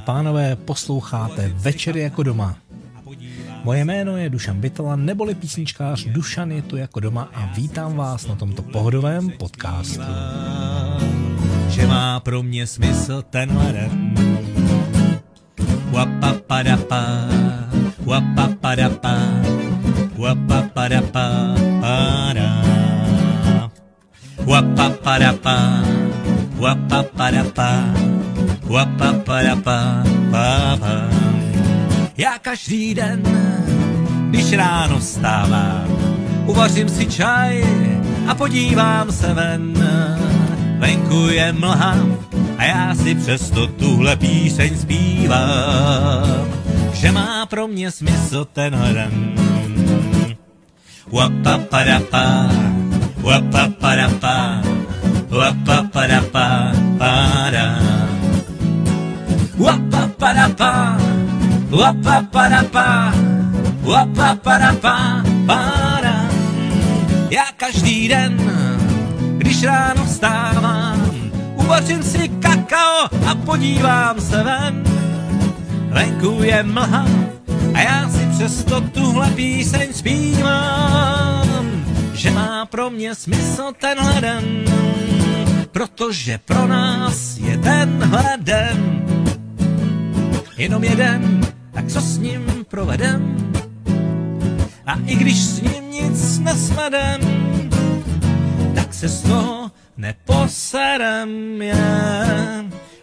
a pánové, posloucháte Večery jako doma. Moje jméno je Dušan Bytela, neboli písničkář Dušan je tu jako doma a vítám vás na tomto pohodovém podcastu. Že má pro mě smysl tenhle den. Wapapadapa, wapapadapa, wapapadapa, para. Papa. Já každý den, když ráno vstávám, uvařím si čaj a podívám se ven. Venku je mlha a já si přesto tuhle píseň zpívám, že má pro mě smysl tenhle den. Wapapadapa, wapapadapa, wapapadapa, para. Wapapadapa, wapapadapa, wapapadapa, para. Já každý den, když ráno vstávám, uvařím si kakao a podívám se ven. Venku je mlha a já si přesto tuhle píseň zpívám, že má pro mě smysl tenhle den, protože pro nás je tenhle den jenom jeden, tak co s ním provedem? A i když s ním nic nesvedem, tak se z toho neposerem je.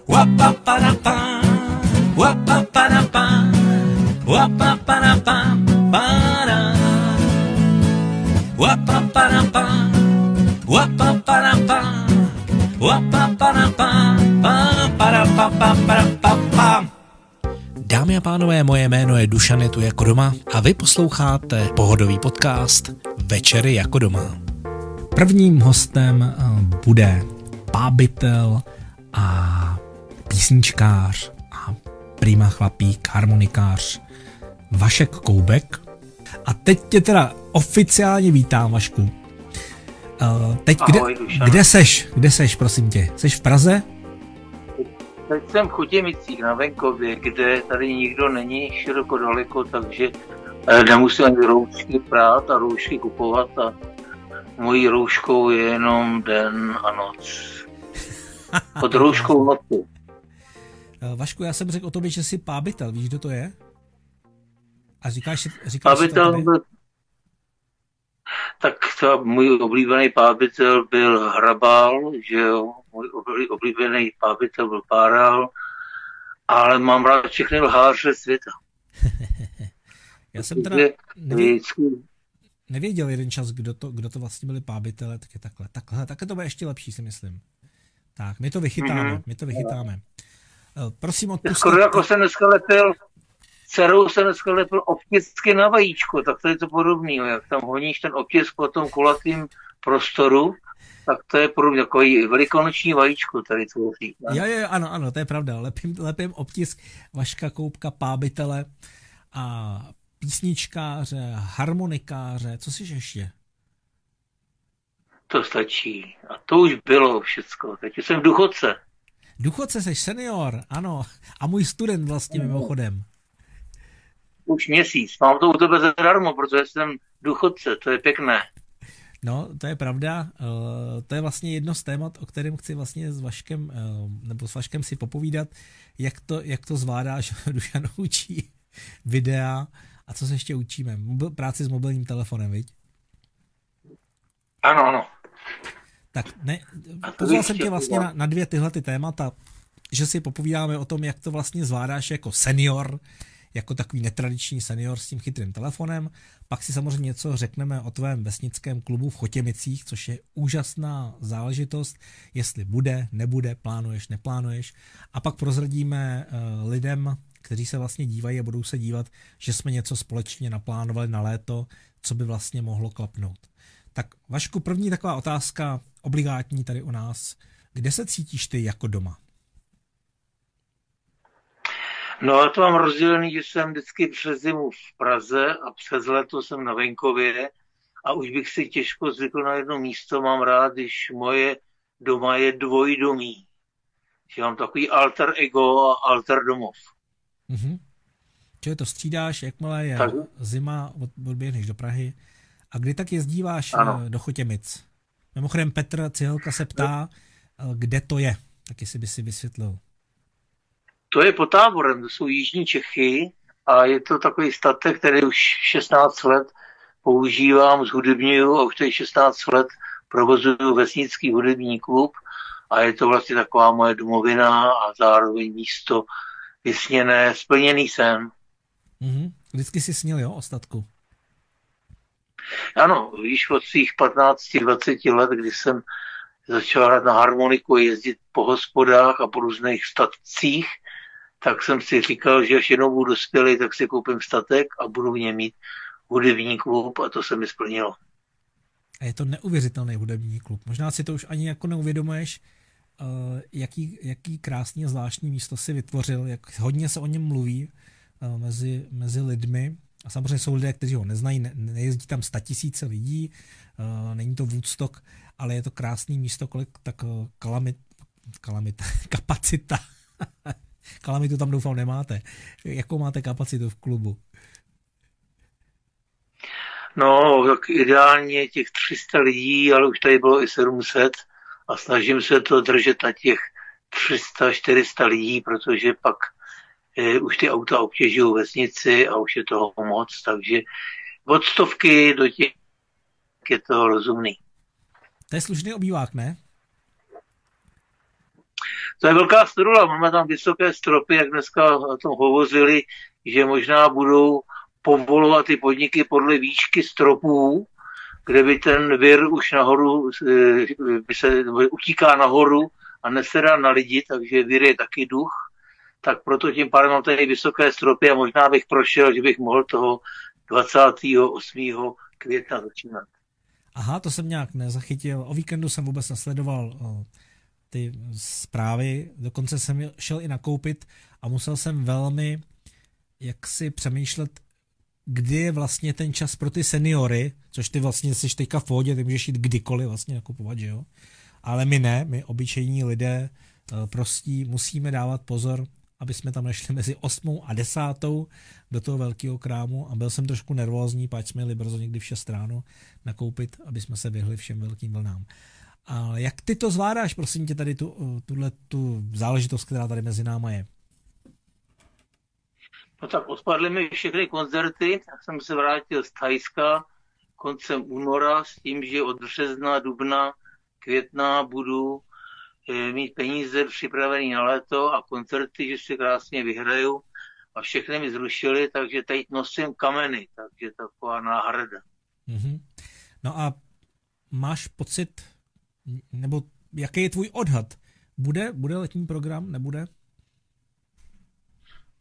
Wapapadapa, wapapadapa, wapapadapa, para. Wapapadapa, wapapadapa, wapapadapa, pa, para, pa, pa, para, pa, pa. Dámy a pánové, moje jméno je Dušan je tu jako doma a vy posloucháte pohodový podcast Večery jako doma. Prvním hostem eh, bude pábitel a písničkář a prýma chlapík, harmonikář Vašek Koubek. A teď tě teda oficiálně vítám, Vašku. Uh, teď Ahoj, kde, kde seš? Kde seš, prosím tě? Seš v Praze? Teď jsem v Chotěmicích na venkově, kde tady nikdo není široko daleko, takže eh, nemusím ani roušky prát a roušky kupovat a mojí rouškou je jenom den a noc. Pod rouškou noci. Uh, Vašku, já jsem řekl o tobě, že jsi pábitel, víš, kdo to je? A říkáš, říkáš to Pábitel byl, tak to můj oblíbený pábitel byl Hrabal, že jo, můj oblí- oblíbený pábitel byl Páral, ale mám rád všechny lháře světa. Já jsem teda nevěděl, nevěděl jeden čas, kdo to, kdo to vlastně byli pábitele, tak je takhle. Takhle, takhle to bude ještě lepší, si myslím. Tak, my to vychytáme, Mhm. my to vychytáme. Eh, Prosím, odpustit. Skoro jako jsem dneska lepil, dcerou jsem dneska lepil opticky na vajíčko, tak to je to podobného, jak tam honíš ten otisk po tom kulatým prostoru, tak to je podobně takový velikonoční vajíčko tady tvoří. Jo, jo, ano, ano, to je pravda. Lepím, lepím obtisk Vaška Koupka, pábitele a písničkáře, harmonikáře, co si ještě? To stačí. A to už bylo všecko. Teď jsem duchodce. Duchodce, seš senior, ano. A můj student vlastně mimochodem. Už měsíc. Mám to u tebe zadarmo, protože jsem duchodce. To je pěkné. No, to je pravda. Eh, To je vlastně jedno z témat, o kterém chci vlastně s Vaškem, eh, nebo s Vaškem si popovídat, jak to, jak to zvládáš, Dušan učí videa a co se ještě učíme. Mobil, práci s mobilním telefonem, viď? Ano, ano. Tak ne, pozval jsem tě vlastně na, na dvě tyhle ty témata, že si popovídáme o tom, jak to vlastně zvládáš jako senior, jako takový netradiční senior s tím chytrým telefonem. Pak si samozřejmě něco řekneme o tvém vesnickém klubu v Chotěmicích, což je úžasná záležitost, jestli bude, nebude, plánuješ, neplánuješ. A pak prozradíme uh, lidem, kteří se vlastně dívají a budou se dívat, že jsme něco společně naplánovali na léto, co by vlastně mohlo klapnout. Tak Vašku, první taková otázka, obligátní tady u nás. Kde se cítíš ty jako doma? No a to mám rozdělený, že jsem vždycky přes zimu v Praze a přes léto jsem na venkově a už bych si těžko zvykl na jedno místo. Mám rád, když moje doma je dvojdomí. že mám takový alter ego a alter domov. Mm-hmm. Čili to střídáš, jakmile je tak. zima, od, odběhneš do Prahy. A kdy tak jezdíváš ano. Eh, do Chotěmic? Mimochodem Petr Cihelka se ptá, eh, kde to je, tak jestli by si vysvětlil. To je pod táborem, to jsou Jižní Čechy a je to takový statek, který už 16 let používám, zhudebňuju a už tady 16 let provozuju vesnický hudební klub a je to vlastně taková moje domovina a zároveň místo vysněné, splněný sen. Mm-hmm. Vždycky si snil, jo, ostatku? Ano, víš, od svých 15-20 let, kdy jsem začal hrát na harmoniku, jezdit po hospodách a po různých statcích, tak jsem si říkal, že až jednou budu dospělý, tak si koupím statek a budu v něm mít hudební klub a to se mi splnilo. A je to neuvěřitelný hudební klub. Možná si to už ani jako neuvědomuješ, uh, jaký, jaký krásný a zvláštní místo si vytvořil, jak hodně se o něm mluví uh, mezi, mezi lidmi. A samozřejmě jsou lidé, kteří ho neznají, ne, nejezdí tam tisíce lidí, uh, není to Woodstock, ale je to krásný místo, kolik tak kalamit, kalamit, kapacita Kalamitu tam doufám nemáte. Jakou máte kapacitu v klubu? No, tak ideálně těch 300 lidí, ale už tady bylo i 700 a snažím se to držet na těch 300-400 lidí, protože pak eh, už ty auta obtěžují vesnici a už je toho moc, takže od stovky do těch je to rozumný. To je slušný obývák, ne? To je velká strula, máme tam vysoké stropy, jak dneska o tom hovořili, že možná budou povolovat ty podniky podle výšky stropů, kde by ten vir už nahoru, eh, by se utíká nahoru a nesedá na lidi, takže vir je taky duch. Tak proto tím pádem mám tady vysoké stropy a možná bych prošel, že bych mohl toho 28. května začínat. Aha, to jsem nějak nezachytil. O víkendu jsem vůbec nasledoval ty zprávy, dokonce jsem šel i nakoupit a musel jsem velmi jak si přemýšlet, kdy je vlastně ten čas pro ty seniory, což ty vlastně jsi teďka v pohodě, ty můžeš jít kdykoliv vlastně nakupovat, že jo? Ale my ne, my obyčejní lidé eh, prostí musíme dávat pozor, aby jsme tam nešli mezi 8 a 10 do toho velkého krámu a byl jsem trošku nervózní, páč jsme jeli brzo někdy v 6 ráno nakoupit, aby jsme se vyhli všem velkým vlnám. A jak ty to zvládáš, prosím tě, tady tu, tuhle tu záležitost, která tady mezi náma je? No tak odpadly mi všechny koncerty, tak jsem se vrátil z Thajska koncem února s tím, že od března, dubna, května budu eh, mít peníze připravený na léto a koncerty, že si krásně vyhraju a všechny mi zrušili, takže teď nosím kameny, takže taková náhrada. Mm-hmm. No a máš pocit, nebo jaký je tvůj odhad? Bude, bude letní program, nebude?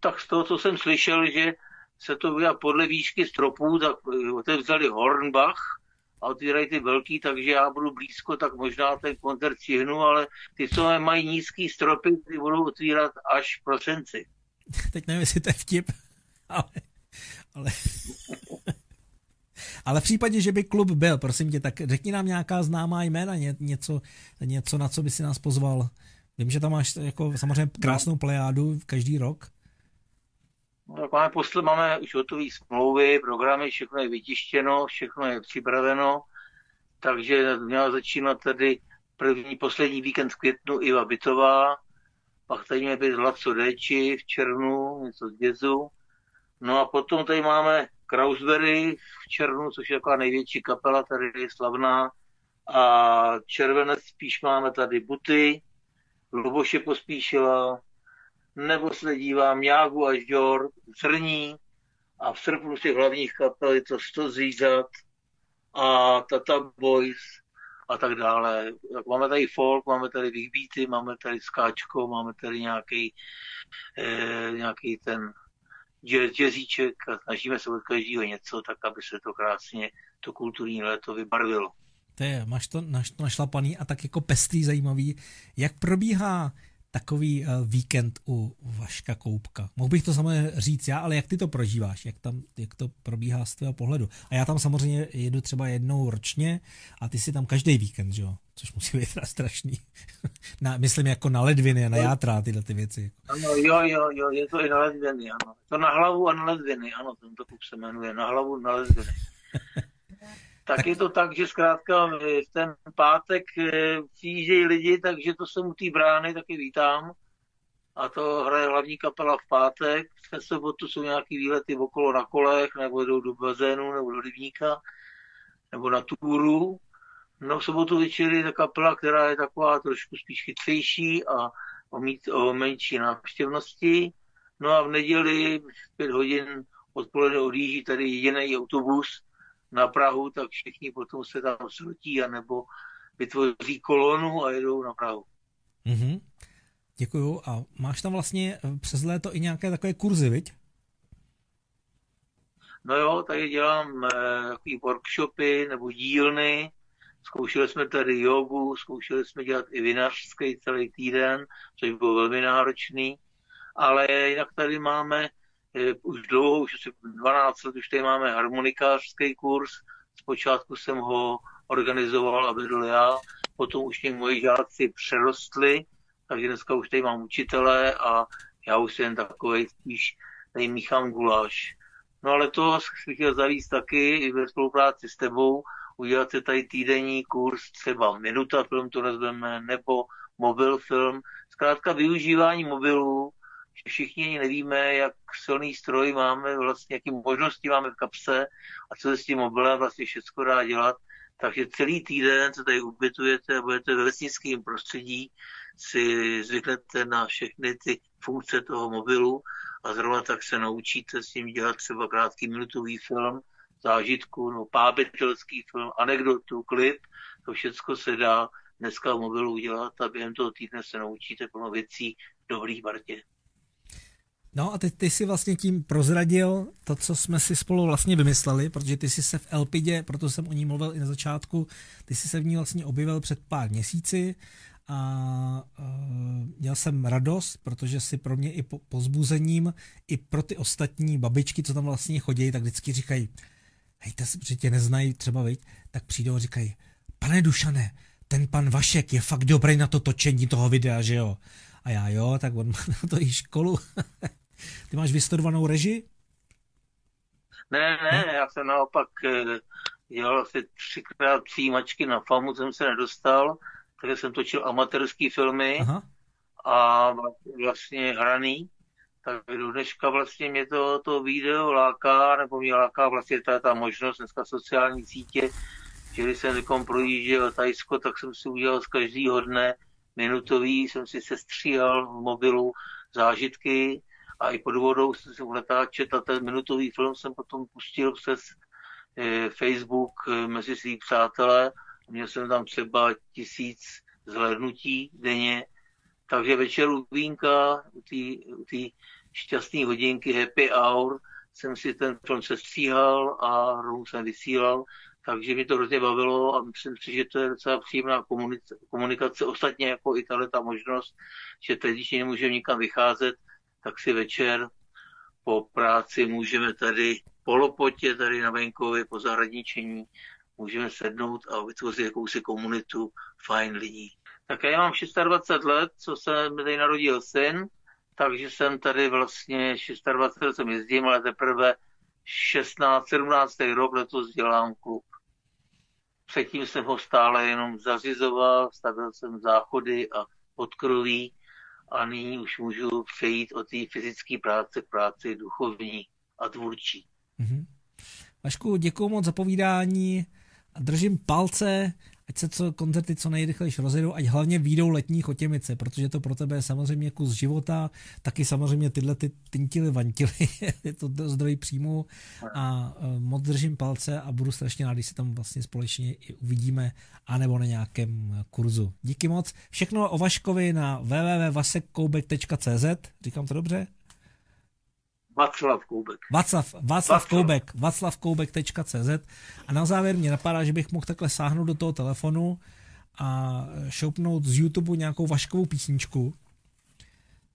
Tak z toho, co jsem slyšel, že se to bude podle výšky stropů, tak eh, otevřeli Hornbach a otvírají ty velký, takže já budu blízko, tak možná ten koncert stihnu, ale ty, co mají nízký stropy, ty budou otvírat až v prosinci. Teď nevím, jestli to je vtip, ale, ale ale v případě, že by klub byl, prosím tě, tak řekni nám nějaká známá jména, ně, něco, něco, na co by si nás pozval. Vím, že tam máš jako samozřejmě krásnou plejádu každý rok. No, tak máme, posle, máme už hotové smlouvy, programy, všechno je vytištěno, všechno je připraveno, takže měla začínat tady první, poslední víkend v květnu Iva Bytová, pak tady měl být Laco Déči v červnu, něco z jazzu. No a potom tady máme Krausberry v červnu, což je taková největší kapela, tady je slavná. A červenec spíš máme tady Buty, Luboše pospíšila, nebo se dívám Jágu až Jor, Zrní a v srpnu těch hlavních kapel je to 100 zvířat a Tata Boys a tak dále. Máme tady folk, máme tady Big máme tady skáčko, máme tady nějaký, eh, nějaký ten jazzíček a snažíme se od každého něco, tak aby se to krásně, to kulturní léto vybarvilo. To je, máš to, to našlapaný a tak jako pestrý, zajímavý. Jak probíhá takový uh, víkend u Vaška Koupka? Mohl bych to samozřejmě říct já, ale jak ty to prožíváš? Jak, tam, jak to probíhá z tvého pohledu? A já tam samozřejmě jedu třeba jednou ročně a ty si tam každý víkend, že jo? Což musí být teda strašný. na, myslím jako na ledviny a na játra tyhle ty věci. Ano, jo, jo, jo, je to i na ledviny, ano. To na hlavu a na ledviny, ano, tento klub se jmenuje, na hlavu na ledviny. tak, tak je to tak, že zkrátka v ten pátek eh, přijíždějí lidi, takže to jsem u té brány, taky vítám. A to hraje hlavní kapela v pátek. V sobotu jsou nějaký výlety okolo na kolech, nebo jdou do bazénu, nebo do rybníka, nebo na túru. No v sobotu večer je ta kapela, která je taková trošku spíš chytřejší a o, mít, o menší návštěvnosti. No a v neděli v pět hodin odpoledne odjíždí tady jediný autobus, na Prahu, tak všichni potom se tam srotí anebo vytvoří kolonu a jedou na Prahu. Mm-hmm. Děkuju. A máš tam vlastně eh, přes léto i nějaké takové kurzy, viď? No jo, tady dělám eh, takový workshopy nebo dílny. Zkoušeli jsme tady jogu, zkoušeli jsme dělat i vinařský celý týden, což bylo velmi náročný. Ale jinak tady máme už dlouho, už asi 12 let, už tady máme harmonikářský kurz. Zpočátku jsem ho organizoval a vedl já, potom už mě moji žáci přerostli, takže dneska už tady mám učitele a já už jsem takový spíš tady míchám guláš. No ale to bych chtěl zavíst taky i ve spolupráci s tebou, udělat si tady týdenní kurz, třeba minuta film to nazveme, nebo mobil film. Zkrátka využívání mobilů že všichni ani nevíme, jak silný stroj máme, vlastně jaký možnosti máme v kapse a co se s tím mobilem vlastně všechno dá dělat. Takže celý týden se tady ubytujete a budete ve vesnickém prostředí, si zvyknete na všechny ty funkce toho mobilu a zrovna tak se naučíte s ním dělat třeba krátký minutový film, zážitku, no, pábitelský film, anekdotu, klip, to všechno se dá dneska v mobilu udělat a během toho týdne se naučíte plno věcí v dobrých bartě. No a ty, ty si vlastně tím prozradil to, co jsme si spolu vlastně vymysleli, protože ty jsi se v Elpidě, proto jsem o ní mluvil i na začátku, ty jsi se v ní vlastně objevil před pár měsíci a uh, měl jsem radost, protože si pro mě i po, pozbuzením, i pro ty ostatní babičky, co tam vlastně chodí, tak vždycky říkají, hej, protože tě neznají třeba, viď, tak přijdou a říkají, pane Dušane, ten pan Vašek je fakt dobrý na to točení toho videa, že jo? A já jo, tak on má na to i školu. Ty máš vystudovanou režii? Ne, ne, ne, já jsem naopak eh, dělal asi třikrát přijímačky na FAMu, jsem se nedostal, takže jsem točil amatérské filmy Aha. a vlastně hraný. Tak do dneška vlastně mě to, to video láká, nebo mě láká vlastně ta, ta možnost dneska sociální sítě, že když jsem někom projížděl Tajsko, tak jsem si udělal z každého dne minutový, jsem si sestříhal v mobilu zážitky a i pod vodou jsem si natáčet a ten minutový film jsem potom pustil přes eh, Facebook eh, mezi svých přátelé. Měl jsem tam třeba tisíc zhlédnutí denně, takže večer u vínka, u té šťastné hodinky happy hour, jsem si ten film sestříhal a rovnou jsem vysílal, takže mi to hrozně bavilo a myslím si, že to je docela příjemná komunikace, komunikace. Ostatně jako i tahle ta možnost, že teď, když nemůžeme nikam vycházet, tak si večer po práci můžeme tady po lopotě, tady na venkově, po zahradničení, můžeme sednout a vytvořit jakousi komunitu fajn lidí. Tak já mám 26 let, co se mi tady narodil syn, takže jsem tady vlastně 26 let jsem jezdím, ale teprve 16, 17. rok letos dělám klub. Předtím jsem ho stále jenom zařizoval, stavil jsem záchody a podkroví a nyní už můžu přejít od té fyzické práce k práci duchovní a tvůrčí. Mm-hmm. Vašku, děkuji moc za povídání a držím palce, ať se co koncerty co nejrychlejší rozjedou, ať hlavně výjdou letní chotěmice, protože to pro tebe je samozřejmě kus života, taky samozřejmě tyhle ty tintily vantily, je to zdroj příjmu a e, moc držím palce a budu strašně rád, když se tam vlastně společně i uvidíme, anebo na nějakém kurzu. Díky moc. Všechno o Vaškovi na www.vasekkoubek.cz, říkám to dobře? Václav Koubek. Václav, Václav Koubek, václavkoubek.cz a na závěr mě napadá, že bych mohl takhle sáhnout do toho telefonu a šoupnout z YouTube nějakou vaškovou písničku.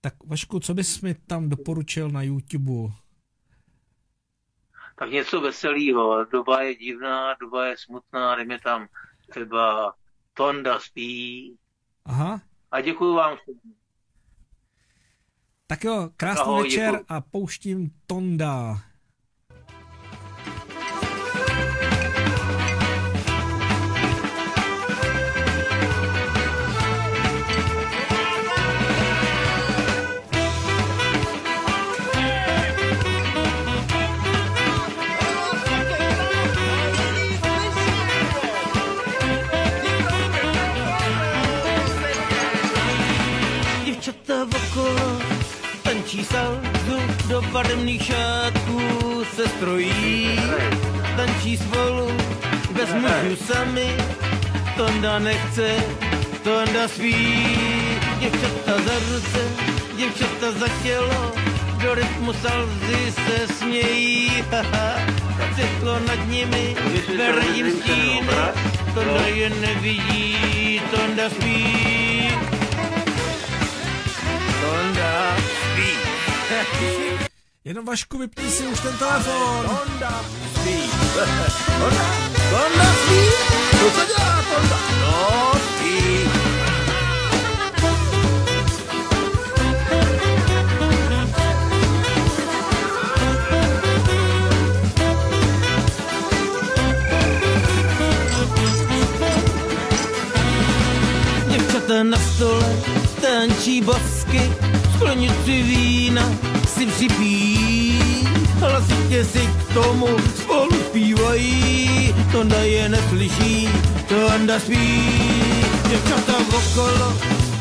Tak Vašku, co bys mi tam doporučil na YouTube? Tak něco veselého. Doba je divná, doba je smutná, jdeme tam třeba Tonda spí. Aha. A děkuji vám. Tak jo, krásný Ahoj, večer děkuji. a pouštím Tonda. Tančí salzu do barevných šátků se strojí. Tančí spolu, bez mužů sami, Tonda nechce, Tonda spí. Děvčata za ruce, děvčata za tělo, do rytmu salzy se smějí. Světlo nad nimi, bere jim stíny, Tonda je nevidí, Tonda spí. Tonda Jenom Vašku, vypni si už ten telefon. Honda spí. Honda, Honda spí. Co se dělá, Honda? No, spí. Děvčata na stole tančí bosky, sklenici vína si připí, hlasitě si k tomu spolu zpívají, Tonda je neslyší, Tonda spí, děvčata okolo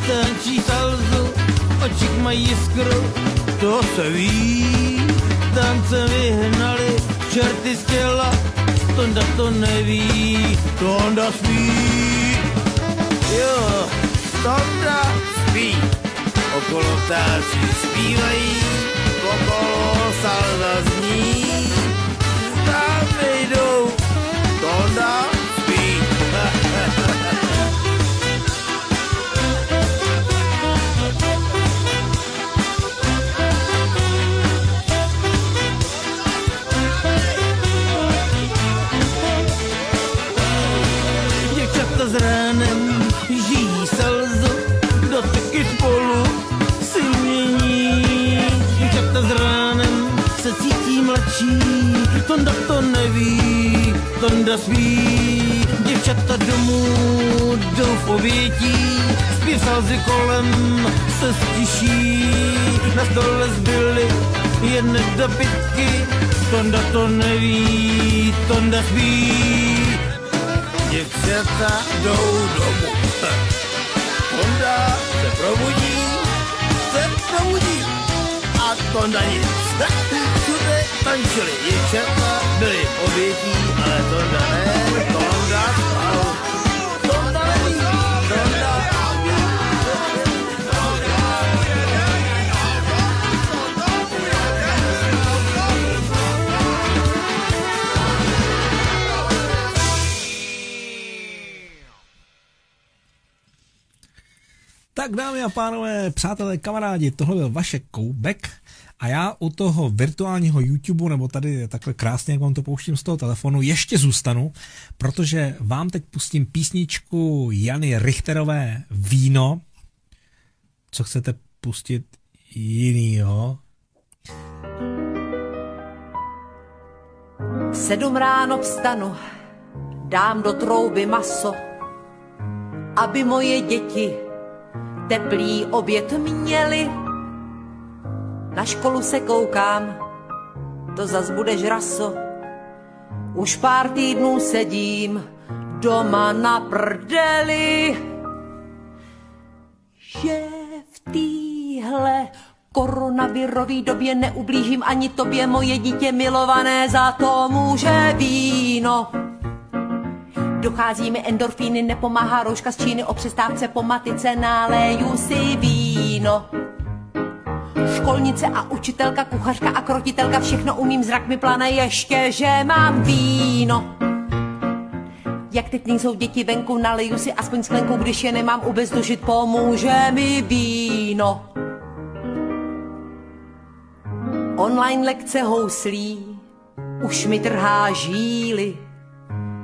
tančí salzu, očik mají jiskru, to se ví, tance vyhnali čerty z těla, Tonda to neví, Tonda spí. Jo, spí okolo ptáci zpívají, okolo salda zní. Tam jdou, Tonda spí. Tonda spí, děvčata domů jdou v obětí, zpěv salzy kolem se stiší, na stole zbyly jen dobytky, Tonda to neví, Tonda spí, děvčata jdou domů. Tonda se probudí, se probudí. A Tonda nic tančili děvčata, byli obětí, ale to ne, Tak dámy a pánové, přátelé, kamarádi, tohle byl Vašek Koubek a já u toho virtuálního YouTube, nebo tady takhle krásně, jak vám to pouštím z toho telefonu, ještě zůstanu, protože vám teď pustím písničku Jany Richterové Víno. Co chcete pustit jinýho? Sedm ráno vstanu, dám do trouby maso, aby moje děti teplý oběd měli na školu se koukám, to zas bude žraso. Už pár týdnů sedím doma na prdeli, že v téhle koronavirový době neublížím ani tobě, moje dítě milované, za to může víno. Dochází mi endorfíny, nepomáhá rouška z Číny, o přestávce po matice náleju si víno školnice a učitelka, kuchařka a krotitelka, všechno umím, zrak mi plane ještě, že mám víno. Jak teď nejsou děti venku, naliju si aspoň sklenku, když je nemám ubezdušit, pomůže mi víno. online lekce houslí, už mi trhá žíly,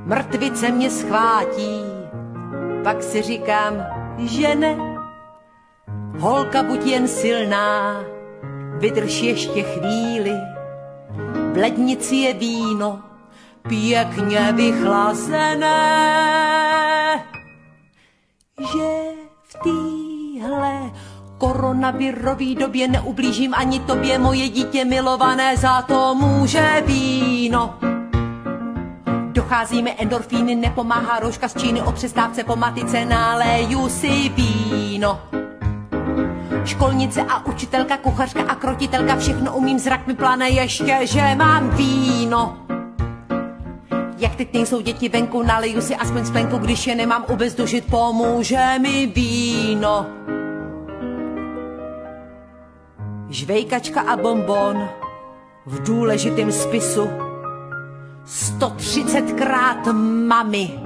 mrtvice mě schvátí, pak si říkám, že ne. Holka buď jen silná, vydrž ještě chvíli, v lednici je víno, pěkně vychlazené, že v téhle koronavirový době neublížím ani tobě, moje dítě milované, za to může víno. Docházíme endorfíny, nepomáhá rouška z Číny, o přestávce po matice náleju si víno. Školnice a učitelka, kuchařka a krotitelka, všechno umím, zrak mi plane ještě, že mám víno. Jak teď nejsou děti venku, naliju si aspoň splenku, když je nemám ubezdužit, pomůže mi víno. Žvejkačka a bonbon v důležitém spisu. 130krát mami,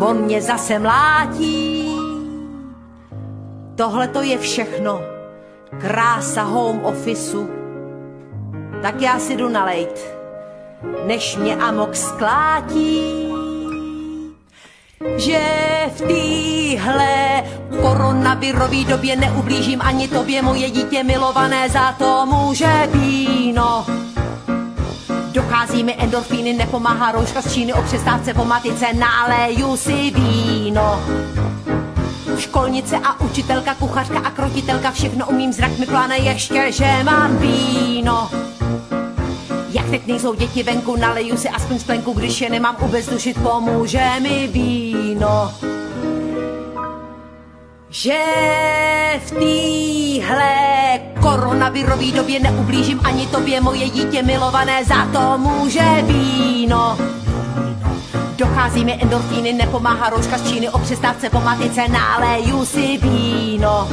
on mě zase mlátí. Tohle to je všechno, krása home officeu. Tak já si jdu nalejt, než mě amok sklátí že v téhle koronavirový době neublížím ani tobě, moje dítě milované, za to může víno. Dochází mi endorfíny, nepomáhá rouška z Číny, o přestávce po matice náleju si víno. Školnice a učitelka, kuchařka a krotitelka, všechno umím, zrak mi pláne ještě, že mám víno. Jak teď nejsou děti venku, naleju si aspoň splenku, když je nemám ubezdušit, pomůže mi víno. Že v téhle koronavirový době neublížím ani tobě, moje dítě milované, za to může víno. Dochází mi endorfíny, nepomáhá rouška z Číny, o přestávce po matice náleju si víno.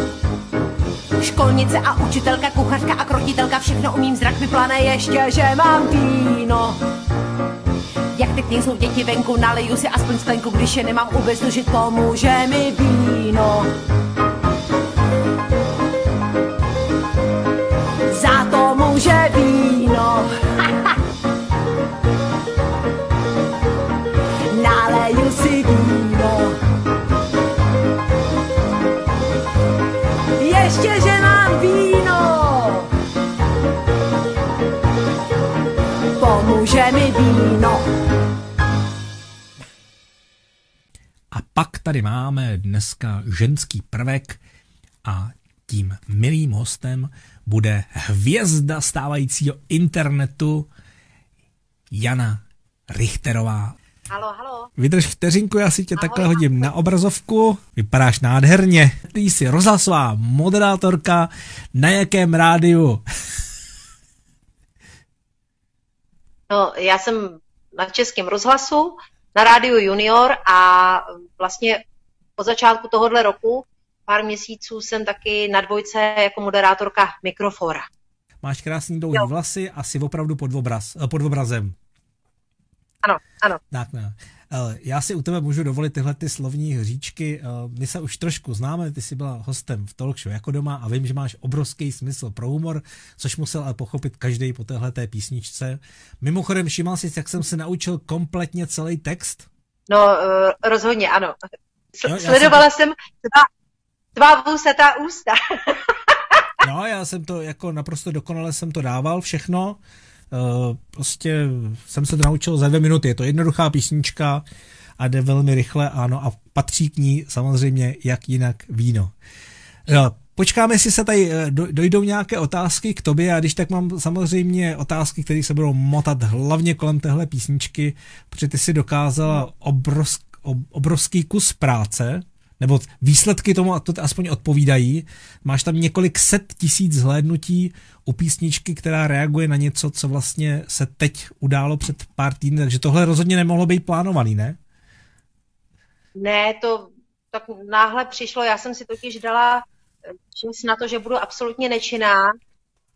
Školnice a učitelka, kuchařka a krotitelka, všechno umím, zrak mi plane ještě, že mám víno. Jak teď nejsou děti venku, naliju si aspoň sklenku, když je nemám ubezdužit, pomůže mi víno. Za to může víno. Mi víno. A pak tady máme dneska ženský prvek a tím milým hostem bude hvězda stávajícího internetu Jana Richterová. Halo, halo. Vydrž vteřinku, já si tě Ahoj, takhle hodím na obrazovku. Vypadáš nádherně. Ty jsi rozhlasová moderátorka. Na jakém rádiu? No, já jsem na Českém rozhlasu, na rádiu Junior a vlastně od začátku tohohle roku pár měsíců jsem taky na dvojce jako moderátorka Mikrofora. Máš krásný dlouhý Jo. vlasy a jsi opravdu pod, obraz, eh, pod obrazem. Ano, ano. Tak ne. Eh, Já si u tebe můžu dovolit tyhle ty slovní hříčky. Eh, My se už trošku známe, ty jsi byla hostem v talk show jako doma a vím, že máš obrovský smysl pro humor, což musel ale pochopit každý po téhle té písničce. Mimochodem, všiml jsi, jak jsem se naučil kompletně celý text? No, eh, rozhodně ano. Jo, S- Sledovala jsem jsem tvá, tvá vůsatá ústa. No, já jsem to jako naprosto dokonale jsem to dával všechno. Uh, prostě jsem se to naučil za dvě minuty. Je to jednoduchá písnička a jde velmi rychle, ano, a patří k ní samozřejmě jak jinak víno. No, počkáme, jestli se tady eh, do- dojdou nějaké otázky k tobě a když tak mám samozřejmě otázky, které se budou motat hlavně kolem téhle písničky, protože ty si dokázala obrovsk, ob- obrovský kus práce, nebo výsledky tomu to aspoň odpovídají. Máš tam několik set tisíc zhlédnutí u písničky, která reaguje na něco, co vlastně se teď událo před pár týdny, takže tohle rozhodně nemohlo být plánovaný, ne? Ne, to tak náhle přišlo. Já jsem si totiž dala eh, čas na to, že budu absolutně nečinná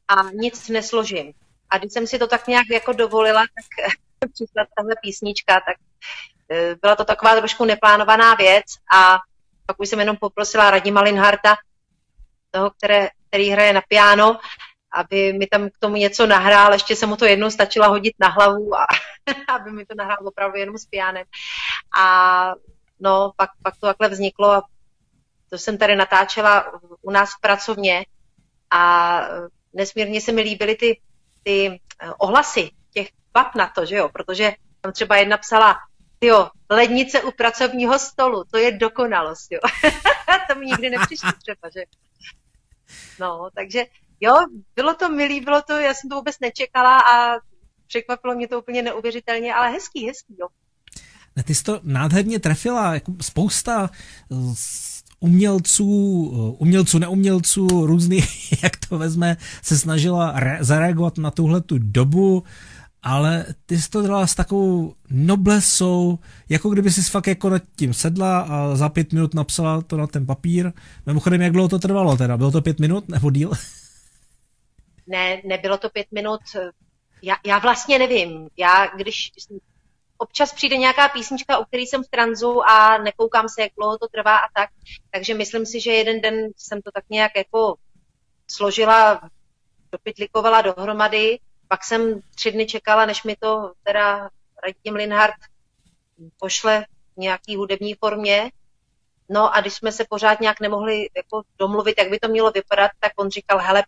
a nic nesložím. A když jsem si to tak nějak jako dovolila, tak přišla tahle písnička, tak eh, byla to taková trošku neplánovaná věc a pak už jsem jenom poprosila Radima Linharta, toho, které, který hraje na piano, aby mi tam k tomu něco nahrál. Ještě jsem mu to jednou stačila hodit na hlavu a aby mi to nahrál opravdu jenom s pianem. A no, pak, pak to takhle vzniklo a to jsem tady natáčela u nás v pracovně a nesmírně se mi líbily ty, ty ohlasy těch bab na to, že jo, protože tam třeba jedna psala, jo, lednice u pracovního stolu, to je dokonalost, jo. to mi nikdy nepřišlo třeba, že No, takže jo, bylo to milý, bylo to, já jsem to vůbec nečekala a překvapilo mě to úplně neuvěřitelně, ale hezký, hezký, jo. Ne, ty jsi to nádherně trefila, jako spousta umělců, umělců, neumělců, různých, jak to vezme, se snažila re- zareagovat na tuhle tu dobu, ale ty jsi to dělala s takovou noblesou, jako kdyby si fakt jako nad tím sedla a za pět minut napsala to na ten papír. Mimochodem, jak dlouho to trvalo teda? Bylo to pět minut nebo díl? Ne, nebylo to pět minut. Já, já vlastně nevím. Já, když občas přijde nějaká písnička, o který jsem v tranzu a nekoukám se, jak dlouho to trvá a tak, takže myslím si, že jeden den jsem to tak nějak jako složila, dopytlikovala dohromady pak jsem tři dny čekala, než mi to teda Radim Linhardt pošle v nějaký hudební formě. No a když jsme se pořád nějak nemohli jako domluvit, jak by to mělo vypadat, tak on říkal, hele,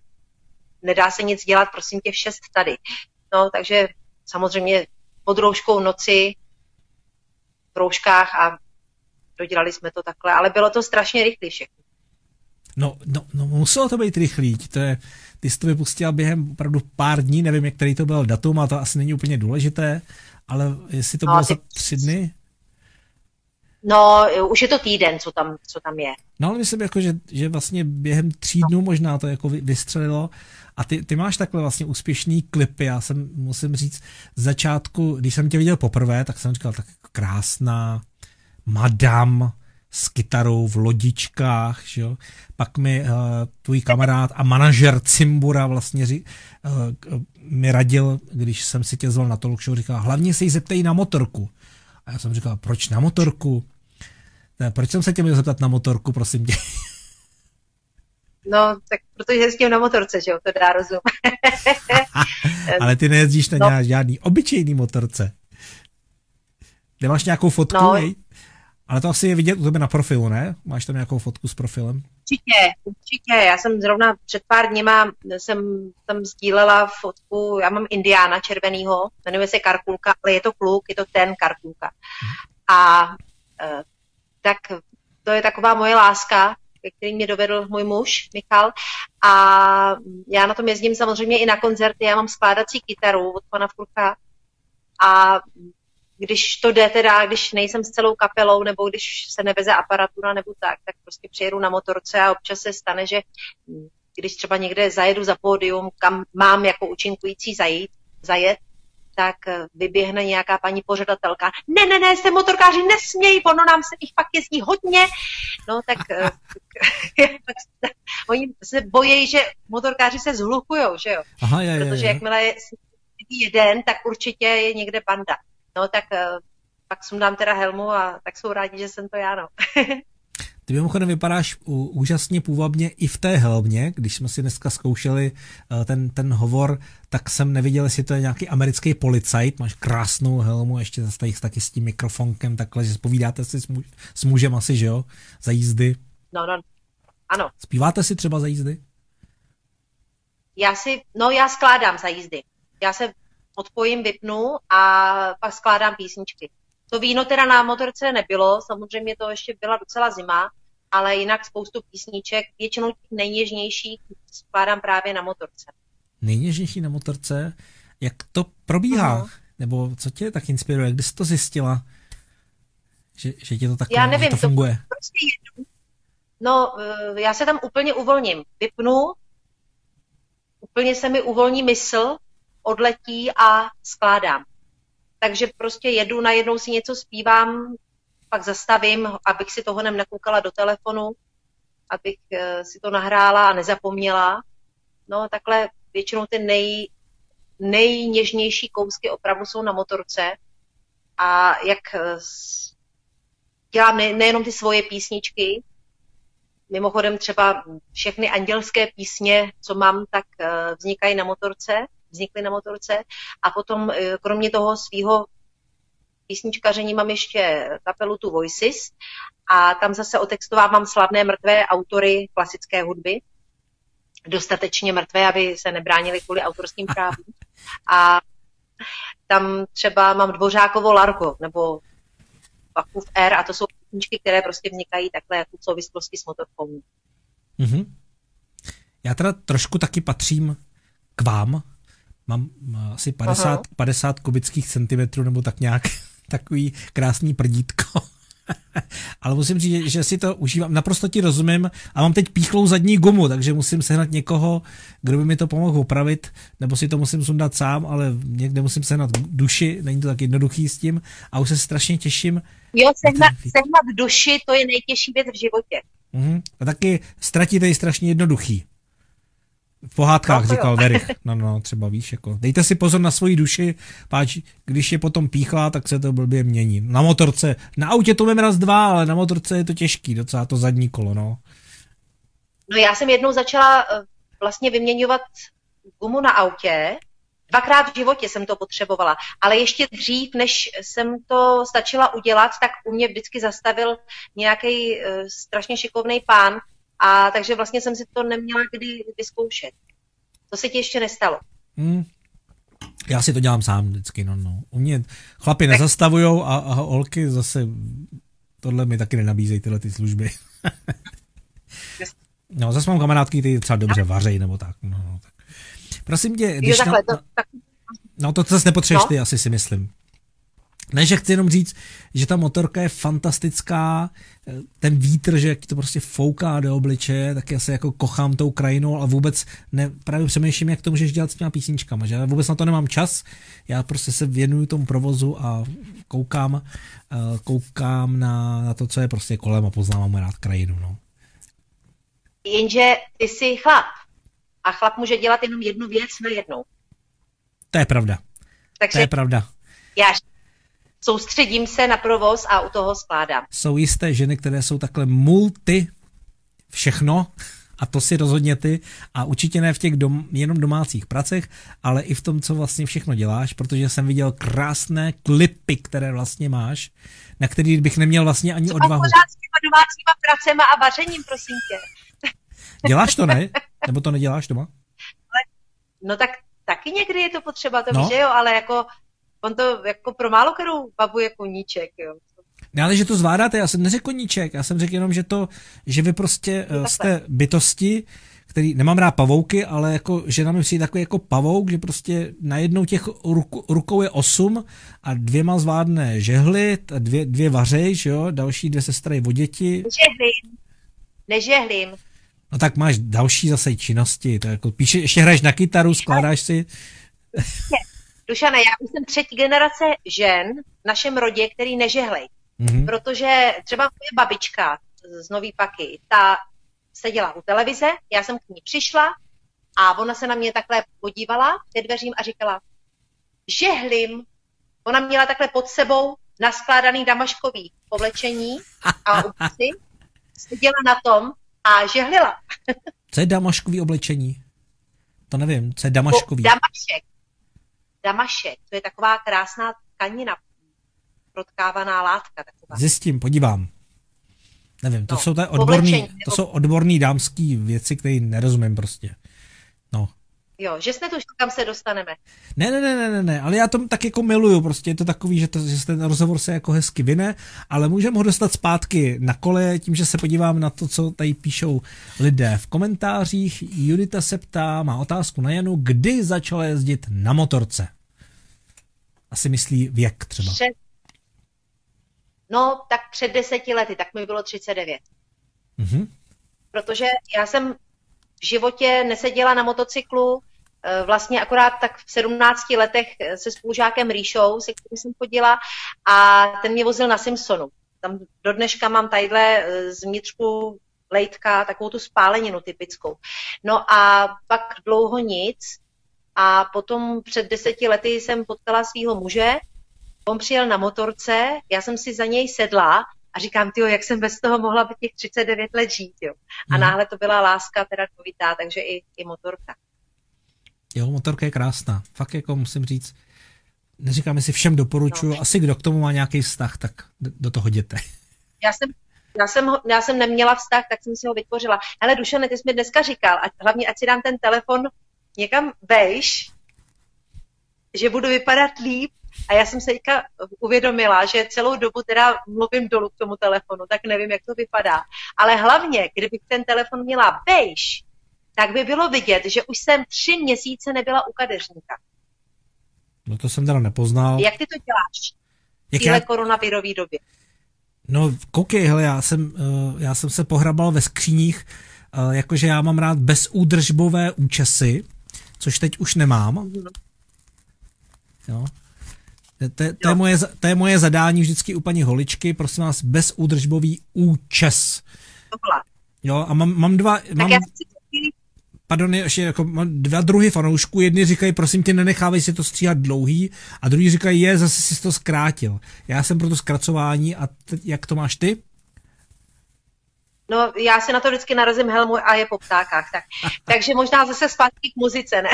nedá se nic dělat, prosím tě, šest tady. No, takže samozřejmě pod rouškou noci, v rouškách a dodělali jsme to takhle, ale bylo to strašně rychlé všechno. No, no, no muselo to být rychlý, to je, ty jsi to vypustila během opravdu pár dní, nevím, jak který to byl datum, a to asi není úplně důležité, ale jestli to no, bylo ty... za tři dny? No, už je to týden, co tam, co tam je. No, ale myslím, jako, že, že vlastně během tří dnů možná to jako vystřelilo. A ty, ty máš takhle vlastně úspěšný klipy. Já jsem, musím říct, z začátku, když jsem tě viděl poprvé, tak jsem říkal, tak krásná, madam, s kytarou v lodičkách, že jo. Pak mi uh, tvůj kamarád a manažer Cimbura vlastně ří, uh, mi radil, když jsem si tě zval na talk show, říkal, hlavně se jí zeptej na motorku. A já jsem říkal, proč na motorku? Ne, proč jsem se tě měl zeptat na motorku, prosím tě? No, tak protože jezdím na motorce, že jo, to dá rozum. Ale ty nejezdíš na no. žádný obyčejný motorce. Nemáš nějakou fotku, no? Ale to asi je vidět u tebe na profilu, ne? Máš tam nějakou fotku s profilem? Určitě, určitě. Já jsem zrovna před pár dněma jsem tam sdílela fotku, já mám indiána červenýho, jmenuje se Karkulka, ale je to kluk, je to ten Karkulka. A e, tak to je taková moje láska, ke který mě dovedl můj muž, Michal. A já na tom jezdím samozřejmě i na koncerty, já mám skládací kytaru od pana Furka a když to jde teda, když nejsem s celou kapelou, nebo když se neveze aparatura nebo tak, tak prostě přijedu na motorce a občas se stane, že když třeba někde zajedu za pódium, kam mám jako účinkující zajít, zajet, tak eh, vyběhne nějaká paní pořadatelka. Ne, ne, ne, se motorkáři nesmějí, ono nám se jich pak jezdí hodně. No tak, eh, oni se bojí, že motorkáři se zhlukujou, že jo? Aha, je, Protože je, je. jakmile je jeden, tak určitě je někde banda. No tak eh, pak sundám teda helmu a tak jsou rádi, že jsem to já, no. Ty mimochodem vypadáš úžasně půvabně i v té helmě, když jsme si dneska zkoušeli eh, ten, ten hovor, tak jsem neviděl, jestli to je nějaký americký policajt, máš krásnou helmu, ještě zase tady taky s tím mikrofonkem, takhle, že spovídáte si s, muž, s mužem asi, že jo, za jízdy. No, no, ano. Zpíváte si třeba za jízdy? Já si, no já skládám za jízdy. Já se odpojím, vypnu a pak skládám písničky. To víno teda na motorce nebylo, samozřejmě to ještě byla docela zima, ale jinak spoustu písniček, většinou těch nejněžnějších skládám právě na motorce. Nejněžnější na motorce? Jak to probíhá? Uh-huh. Nebo co tě tak inspiruje? Kdy jsi to zjistila? Že, že ti to tak já nevím, to funguje? To prostě jedu. No, eh, já se tam úplně uvolním. Vypnu, úplně se mi uvolní mysl odletí a skládám. Takže prostě jedu, najednou si něco zpívám, pak zastavím, abych si toho nem nekoukala do telefonu, abych eh, si to nahrála a nezapomněla. No takhle většinou ty nej, nejněžnější kousky opravdu jsou na motorce a jak eh, dělám ne, nejenom ty svoje písničky, mimochodem třeba všechny andělské písně, co mám, tak eh, vznikají na motorce, vznikly na motorce. A potom eh, kromě toho svého písničkaření mám ještě kapelu Tu Voices a tam zase otextovávám slavné mrtvé autory klasické hudby. Dostatečně mrtvé, aby se nebránili kvůli autorským právům. A tam třeba mám Dvořákovo Largo nebo Bakův R a to jsou písničky, které prostě vznikají takhle jako v souvislosti s motorkou. Mm-hmm. Já teda trošku taky patřím k vám. Mám asi 50, 50 kubických centimetrů nebo tak nějak takový krásný prdítko. Ale musím říct, že si to užívám. Naprosto ti rozumím a mám teď píchlou zadní gumu, takže musím sehnat někoho, kdo by mi to pomohl opravit, nebo si to musím sundat sám, ale někde musím sehnat duši, není to tak jednoduchý s tím a už se strašně těším. Jo, sehnat, sehnat duši, to je nejtěžší věc v životě. Uh-huh. A taky ztratit je strašně jednoduchý. V pohádkách no, říkal Verich. No, no, třeba víš, jako. Dejte si pozor na svoji duši, páč, když je potom píchlá, tak se to blbě mění. Na motorce, na autě to vím raz dva, ale na motorce je to těžký, docela to zadní kolo, no. No já jsem jednou začala eh, vlastně vyměňovat gumu na autě, Dvakrát v životě jsem to potřebovala, ale ještě dřív, než jsem to stačila udělat, tak u mě vždycky zastavil nějaký uh, strašně šikovný pán, a takže vlastně jsem si to neměla kdy vyzkoušet. To se ti ještě nestalo. Hmm. Já si to dělám sám vždycky, no, no. U mě chlapi nezastavujou a, a holky zase tohle mi taky nenabízejí tyhle ty služby. no, zase mám kamarádky, ty třeba dobře vařej nebo tak. No, no, tak. Prosím tě, když jo, takhle, na, to, tak... no to zase nepotřebuješ no? ty, asi si myslím. Ne, že chci jenom říct, že ta motorka je fantastická, ten vítr, že jak to prostě fouká do obličeje, tak já se jako kochám tou krajinou, ale vůbec ne, právě přemýšlím, jak to můžeš dělat s těma písničkama, že já vůbec na to nemám čas, já prostě se věnuju tomu provozu a koukám, eh, koukám na, na to, co je prostě kolem a poznávám rád krajinu, no. Jenže ty jsi chlap a chlap může dělat jenom jednu věc na jednou. To je pravda. Takže to je pravda. Já soustředím se na provoz a u toho skládám. Jsou jisté ženy, které jsou takhle multi všechno, a to si rozhodně ty a určitě ne v těch dom, jenom domácích pracech, ale i v tom, co vlastně všechno děláš, protože jsem viděl krásné klipy, které vlastně máš, na který bych neměl vlastně ani co odvahu. Co s těma domácíma pracema a vařením, prosím tě. Děláš to, ne? Nebo to neděláš doma? No tak taky někdy je to potřeba, to no. víš, jo, ale jako on to jako pro málo kterou babu je koníček, jo. Ne, ale že to zvládáte, já jsem neřekl koníček, já jsem řekl jenom, že to, že vy prostě no, jste bytosti, který, nemám rád pavouky, ale jako žena mi přijde takový jako pavouk, že prostě najednou těch ruku, rukou je osm a dvěma zvládne žehlit, a dvě, dvě vařej, že jo, další dvě se starají o děti. Nežehlím. Nežehlím. No tak máš další zase činnosti, to jako píše, ještě hraješ na kytaru, skládáš si. Dušane, já už jsem třetí generace žen v našem rodě, který nežehlej. Mm-hmm. Protože třeba moje babička z Nový Paky, ta seděla u televize, já jsem k ní přišla a ona se na mě takhle podívala ke dveřím a říkala, žehlím. Ona měla takhle pod sebou naskládaný damaškový povlečení a upusy, seděla na tom a žehlila. Co je damaškový oblečení? To nevím, co je damaškový? Damašek damašek. To je taková krásná tkanina, protkávaná látka. Taková. Zjistím, podívám. Nevím, to, no, jsou, to, odborný, to jsou odborný dámský věci, které nerozumím prostě. No. Jo, že jsme tu, kam se dostaneme. Ne, ne, ne, ne, ne, ale já to tak jako miluju, prostě je to takový, že, to, že ten rozhovor se jako hezky vyne, ale můžeme ho dostat zpátky na kole tím, že se podívám na to, co tady píšou lidé v komentářích. Judita se ptá, má otázku na Janu, kdy začala jezdit na motorce? Asi myslí věk třeba. Před, no, tak před deseti lety, tak mi bylo 39. Mm-hmm. Protože já jsem v životě neseděla na motocyklu, eh, vlastně akorát tak v 17 letech se spolužákem Ríšou, se kterým jsem chodila, a ten mě vozil na Simpsonu. Tam do dneška mám tadyhle eh, z vnitřku lejtka, takovou tu spáleninu typickou. No a pak dlouho nic, a potom před deseti lety jsem potkala svého muže, on přijel na motorce, já jsem si za něj sedla A říkám, ty, jak jsem bez toho mohla být těch 39 let žít, jo. A Mhm. náhle to byla láska teda dvojitá, takže i, i motorka. Jo, motorka je krásná. Fakt jako musím říct, neříkám, jestli všem doporučuju, No. asi kdo k tomu má nějaký vztah, tak do toho jděte. Já jsem, já jsem, ho, já jsem neměla vztah, tak jsem si ho vytvořila. Ale Dušane, ty jsi mi dneska říkal, ať, hlavně ať si dám ten telefon někam vejš, že budu vypadat líp. A já jsem se teďka uvědomila, že celou dobu teda mluvím dolů k tomu telefonu, tak nevím, jak to vypadá. Ale hlavně, kdybych ten telefon měla vejš, tak by bylo vidět, že už jsem tři měsíce nebyla u kadeřníka. No to jsem teda nepoznal. Jak ty to děláš v téhle já, koronavirové době? no koukej, hele, já jsem, uh, já jsem se pohrabal ve skříních, uh, jakože já mám rád bezúdržbové účesy, což teď už nemám. Jo. To, to, to, je moje, to je moje zadání vždycky u paní holičky, prosím vás, bezúdržbový účes. Jo, a mám, mám dva, mám, pardon, ještě jako mám dva druhy fanoušků. Jedni říkají, prosím tě, nenechávej si to stříhat dlouhý, a druhý říkají, je, zase si to zkrátil. Já jsem pro to zkracování a t- jak to máš ty? No, já si na to vždycky narazím helmu a je po ptákách. Tak. Takže možná zase zpátky k muzice, ne?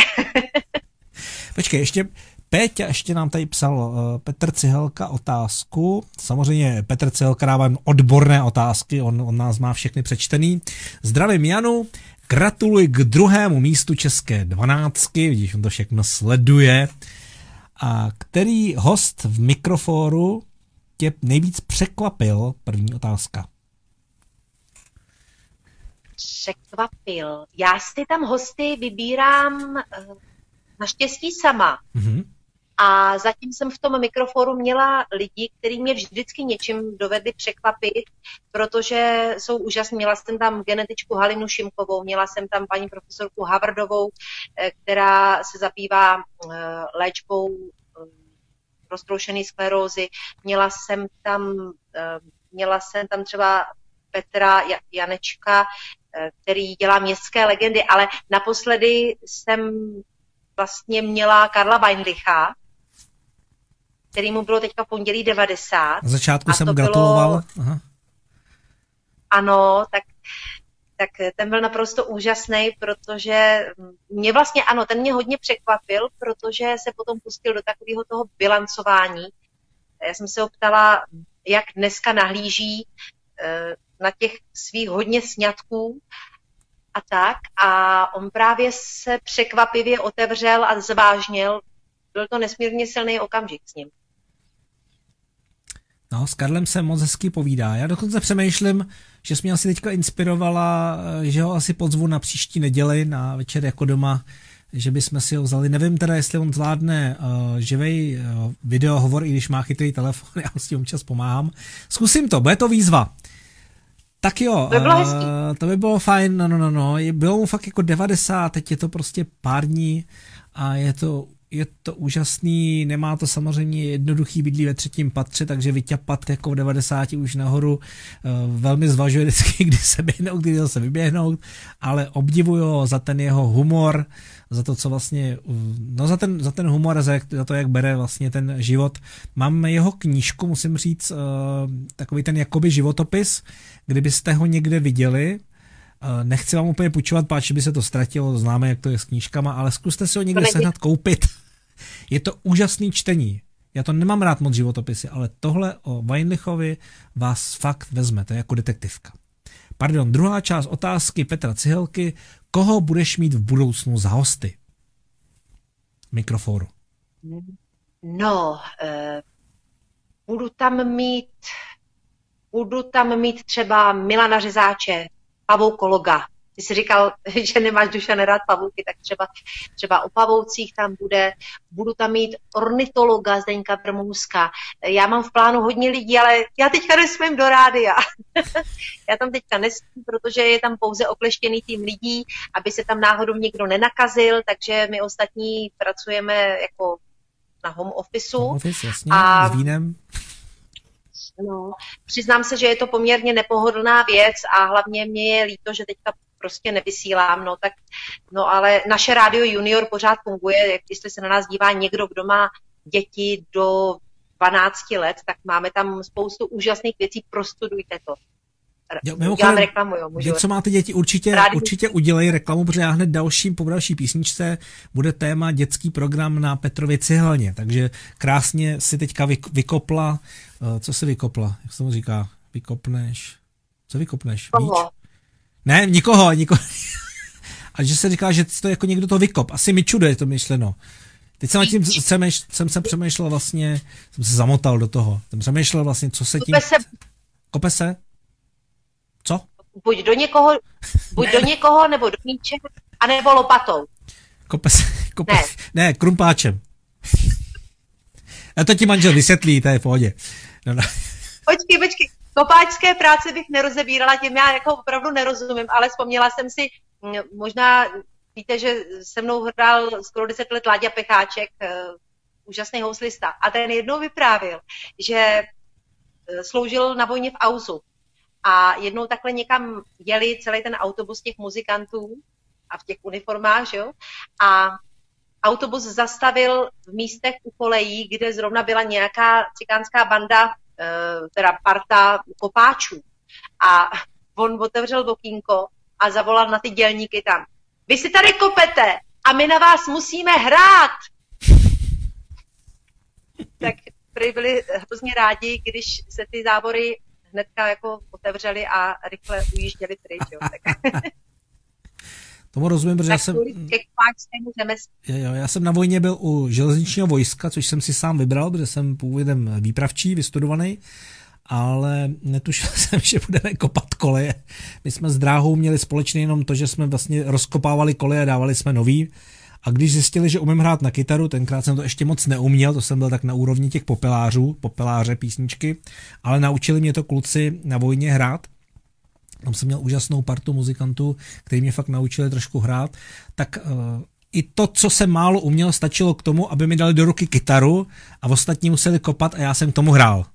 Počkej, ještě Péťa ještě nám tady psal uh, Petr Cihelka otázku. Samozřejmě Petr Cihelka dává jen odborné otázky, on, on nás má všechny přečtený. Zdravím Janu, gratuluji k druhému místu České dvanáctky, vidíš, on to všechno sleduje. A který host v mikrofóru tě nejvíc překvapil? První otázka. Překvapil. Já si tam hosty vybírám eh, naštěstí sama. Mhm. A zatím jsem v tom mikroforu měla lidi, kteří mě vždycky něčím dovedli překvapit, protože jsou úžasní. Měla jsem tam genetičku Halinu Šimkovou, měla jsem tam paní profesorku Havardovou, eh, která se zabývá eh, léčbou roztroušené sklerózy. Měla jsem tam, měla jsem tam třeba Petra Ja- Janečka, který dělá městské legendy, ale naposledy jsem vlastně měla Karla Weinlicha, který mu bylo teďka v pondělí 90. Na začátku jsem bylo- gratuloval. Aha. Ano, tak, tak ten byl naprosto úžasný, protože mě vlastně, ano, ten mě hodně překvapil, protože se potom pustil do takového toho bilancování. Já jsem se ho ptala, jak dneska nahlíží eh, na těch svých hodně sňatků a tak. A on právě se překvapivě otevřel a zvážnil. Byl to nesmírně silný okamžik s ním. No, s Karlem se moc hezky povídá. Já dokonce přemýšlím, že jsi mě asi teďka inspirovala, eh, že ho asi pozvu na příští neděli na večer jako doma, že bychom si ho vzali. Nevím teda, jestli on zvládne uh, živej uh, videohovor, i když má chytrý telefon, já s tím občas pomáhám. Zkusím to, bude to výzva. Tak jo, To by bylo hezký. uh, to by bylo fajn, no, no, no, no. Bylo mu fakt jako 90, teď je to prostě pár dní a je to, je to úžasný, nemá to samozřejmě jednoduchý bydlí ve třetím patře, takže vyťapat jako v 90 už nahoru uh, velmi zvažuje vždycky, kdy se běhnout, kdy zase vyběhnout, ale obdivuju ho za ten jeho humor, za to, co vlastně, uh, no za ten, za ten humor a za, jak, za to, jak bere vlastně ten život. Mám jeho knížku, musím říct, takový ten jakoby životopis, kdybyste ho někde viděli, Uh, Nechci vám úplně půjčovat, páč by se to ztratilo, známe, jak to je s knížkama, ale zkuste si ho někde sehnat, koupit. Je to úžasný čtení. Já to nemám rád moc životopisy, ale tohle o Weinlichovi vás fakt vezme, to je jako detektivka. Pardon, druhá část otázky Petra Cihelky. Koho budeš mít v budoucnu za hosty? Mikrofonu. No, eh, budu tam mít, budu tam mít třeba Milana Řezáče, pavoukologa. Ty jsi říkal, že nemáš duša nerad pavouky, tak třeba, třeba o pavoucích tam bude. Budu tam mít ornitologa Zdeňka Brmouska. Já mám v plánu hodně lidí, ale já teďka nesmím do rádia. já tam teďka nesmím, protože je tam pouze okleštěný tým lidí, aby se tam náhodou někdo nenakazil, takže my ostatní pracujeme jako na home officeu. Home office, jasně, A- s vínem. No, přiznám se, že je to poměrně nepohodlná věc a hlavně mě je líto, že teďka prostě nevysílám, no tak, no ale naše rádio junior pořád funguje, jestli se na nás dívá někdo, kdo má děti do 12 let, tak máme tam spoustu úžasných věcí, prostudujte to. Jo, mimochodem, reklamu, jo, můžu. Vy, co máte děti, určitě, Rádi- určitě udělej reklamu, protože já hned dalším, po další písničce bude téma dětský program na Petrově cihelně, takže krásně si teďka vyk- vykopla, eh, co si vykopla, jak se mu říká, vykopneš, co vykopneš? Koho? Ne, nikoho, nikoho. A že se říká, že to jako někdo to vykop. Asi mi čude je to myšleno. Teď jsem, nad tím přemýšl, jsem se přemýšlel vlastně, jsem se zamotal do toho. Jsem přemýšlel vlastně, co se tím... Kope se Kope se? Co? buď do někoho, buď do někoho, nebo do míče, anebo lopatou. Kope se, kope, ne. Ne. ne, krumpáčem. A to ti manžel vysvětlí, to je v pohodě. No, no. Počkej, počkej. Kopáčské práce bych nerozebírala, těm já jako opravdu nerozumím, ale vzpomněla jsem si, možná víte, že se mnou hrál skoro 10 let Láďa Pecháček, eh, úžasný houslista. A ten jednou vyprávil, že eh, sloužil na vojně v Auzu. A jednou takhle někam jeli celý ten autobus těch muzikantů a v těch uniformách, že jo? A autobus zastavil v místech u kolejí, kde zrovna byla nějaká cikánská banda, eh, teda parta kopáčů. A on otevřel okýnko a zavolal na ty dělníky tam. Vy si tady kopete a my na vás musíme hrát. Tak byli hrozně rádi, když se ty závory hnedka jako otevřely a rychle ujížděli pryč. Jo. Tak, Tomu rozumím, protože já jsem, jo, já jsem na vojně byl u železničního vojska, což jsem si sám vybral, protože jsem původem výpravčí, vystudovaný, ale netušil jsem, že budeme kopat koleje. My jsme s dráhou měli společně jenom to, že jsme vlastně rozkopávali koleje a dávali jsme nový. A když zjistili, že umím hrát na kytaru, tenkrát jsem to ještě moc neuměl, to jsem byl tak na úrovni těch popelářů, popeláře písničky, ale naučili mě to kluci na vojně hrát. Tam jsem měl úžasnou partu muzikantů, kteří mě fakt naučili trošku hrát. Tak uh, i to, co jsem málo uměl, stačilo k tomu, aby mi dali do ruky kytaru a ostatní museli kopat a já jsem k tomu hrál.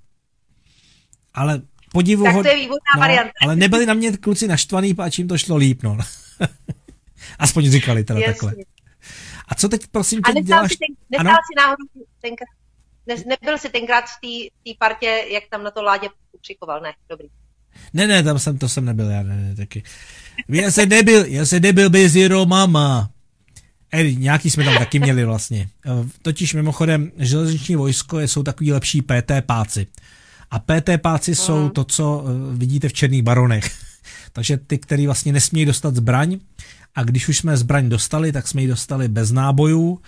Ale podivu Tak to je výborná no, varianta. ale nebyli na mě kluci naštvaný, páč jim to šlo líp, no. Aspoň říkali teda Jasně. takhle. A co teď prosím A tě nestál děláš? si, ten, Ano? nestál si náhodou tenkrát, ne, nebyl jsi tenkrát v té partě, jak tam na to Ládě přikoval, ne, dobrý. Ne, ne, tam jsem, to jsem nebyl, já ne, ne taky. Já jsem nebyl, já jsem nebyl bez Zero Mama. Ej, nějaký jsme tam taky měli vlastně. Eh, Totiž mimochodem železniční vojsko je- jsou takový lepší PT páci. A PT páci jsou to, co eh, vidíte v Černých baronech. Takže ty, který vlastně nesmějí dostat zbraň a když už jsme zbraň dostali, tak jsme ji dostali bez nábojů.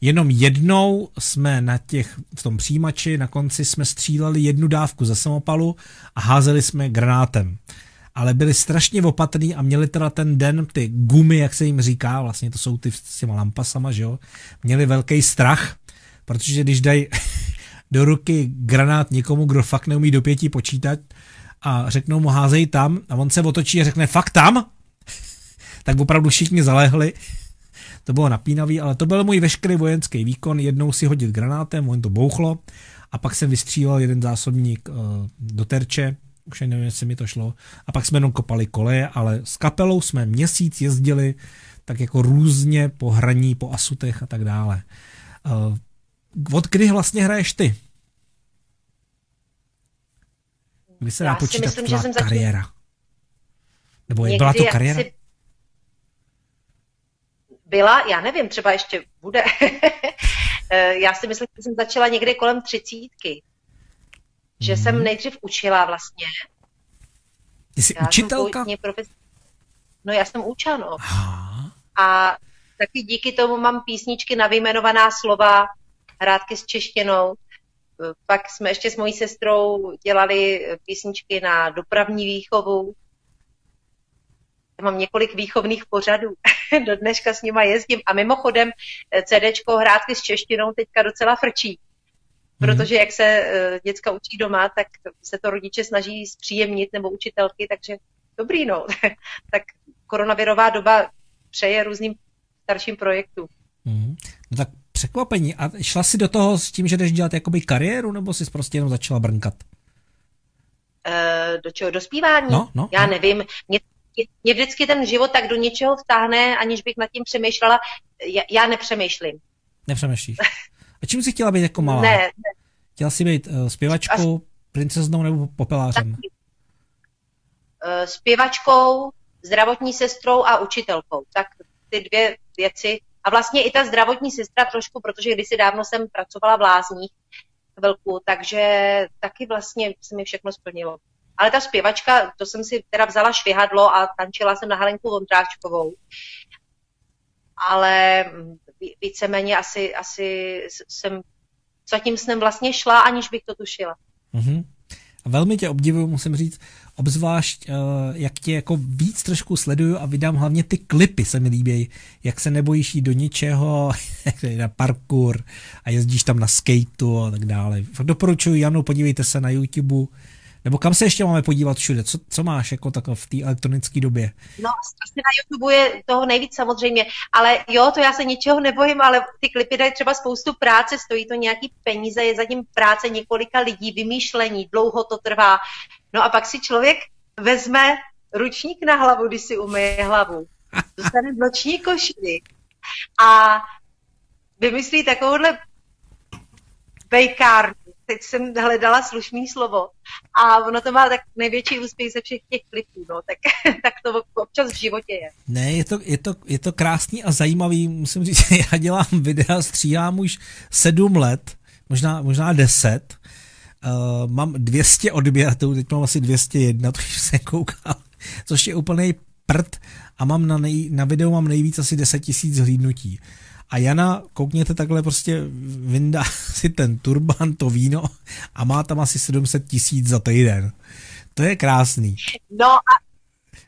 Jenom jednou jsme na těch, v tom přijímači na konci jsme stříleli jednu dávku ze samopalu a házeli jsme granátem. Ale byli strašně opatrní a měli teda ten den ty gumy, jak se jim říká, vlastně to jsou ty s těma lampasama, že jo, měli velký strach, protože když dají do ruky granát někomu, kdo fakt neumí do pěti počítat a řeknou mu házej tam a on se otočí a řekne fakt tam, tak opravdu všichni zalehli. To bylo napínavý, ale to byl můj veškerý vojenský výkon. Jednou si hodit granátem, on to bouchlo a pak jsem vystřílel jeden zásobník uh, do terče, už nevím, jestli mi to šlo. A pak jsme jenom kopali koleje, ale s kapelou jsme měsíc jezdili tak jako různě po hraní, po asutech a tak dále. Uh, od kdy vlastně hraješ ty? Kdy se dá Já si počítat myslím, že tvá jsem začala- kariéra? Nebo je byla to Někdy kariéra? asi- Byla, já nevím, třeba ještě bude. Eh, já si myslím, že jsem začala někde kolem třicítky. Že Mhm. jsem nejdřív učila vlastně. Ty jsi Já učitelka? Jsem profes... No já jsem učila, no. Aha. A taky díky tomu mám písničky na vyjmenovaná slova, hrátky s češtinou. Pak jsme ještě s mojí sestrou dělali písničky na dopravní výchovu. Já mám několik výchovných pořadů. Do dneška s nima jezdím. A mimochodem eh, CDčko hrátky s češtinou teďka docela frčí. Protože jak se eh, děcka učí doma, tak se to rodiče snaží zpříjemnit nebo učitelky, takže dobrý no. tak koronavirová doba přeje různým starším projektům. Mhm. No tak překvapení. A šla jsi do toho s tím, že jdeš dělat jakoby kariéru, nebo jsi prostě jenom začala brnkat? E, do čeho? Do zpívání? No, no, Já no. nevím. Mě, mě- vždycky ten život tak do něčeho vtáhne, aniž bych nad tím přemýšlela. Já, já nepřemýšlím. Nepřemýšlíš. A čím jsi chtěla být jako malá? Ne, ne. Chtěla jsi být uh, zpěvačkou, princeznou nebo popelářem? Uh, zpěvačkou, zdravotní sestrou a učitelkou. Tak ty dvě věci. A vlastně i ta zdravotní sestra trošku, protože kdysi dávno jsem pracovala v lázních chvilku, takže taky vlastně se mi všechno splnilo. Ale ta zpěvačka, to jsem si teda vzala švihadlo a tančila jsem na Helenku Vondráčkovou. Ale víceméně asi, asi jsem za tím vlastně šla, aniž bych to tušila. Mm-hmm. A velmi tě obdivuju, musím říct, obzvlášť, uh, jak tě jako víc trošku sleduju a vydám hlavně ty klipy se mi líbí, jak se nebojíš jít do ničeho, na parkour a jezdíš tam na skateu a tak dále. Fakt doporučuji Janu, podívejte se na YouTube, nebo kam se ještě máme podívat všude? Co, co máš jako tak v té elektronické době? No, asi na YouTube je toho nejvíc samozřejmě, ale jo, to já se ničeho nebojím, ale ty klipy dají třeba spoustu práce, stojí to nějaký peníze, je zatím práce několika lidí, vymýšlení, dlouho to trvá. No a pak si člověk vezme ručník na hlavu, když si umyje hlavu, dostane noční košili. A vymyslí takovouhle bejkárnu, teď jsem hledala slušný slovo. A ono to má tak největší úspěch ze všech těch klipů, no, tak, tak to občas v životě je. Ne, je to, je, to, je to krásný a zajímavý, musím říct, já dělám videa, stříhám už sedm let, možná, možná deset, uh, mám 200 odběratelů, teď mám asi 201, to už se koukal, což je úplný prd a mám na, nej, na videu mám nejvíc asi 10 tisíc hlídnutí. A Jana, koukněte takhle prostě, vyndá si ten turban, to víno a má tam asi 700 tisíc za týden. To je krásný. No a,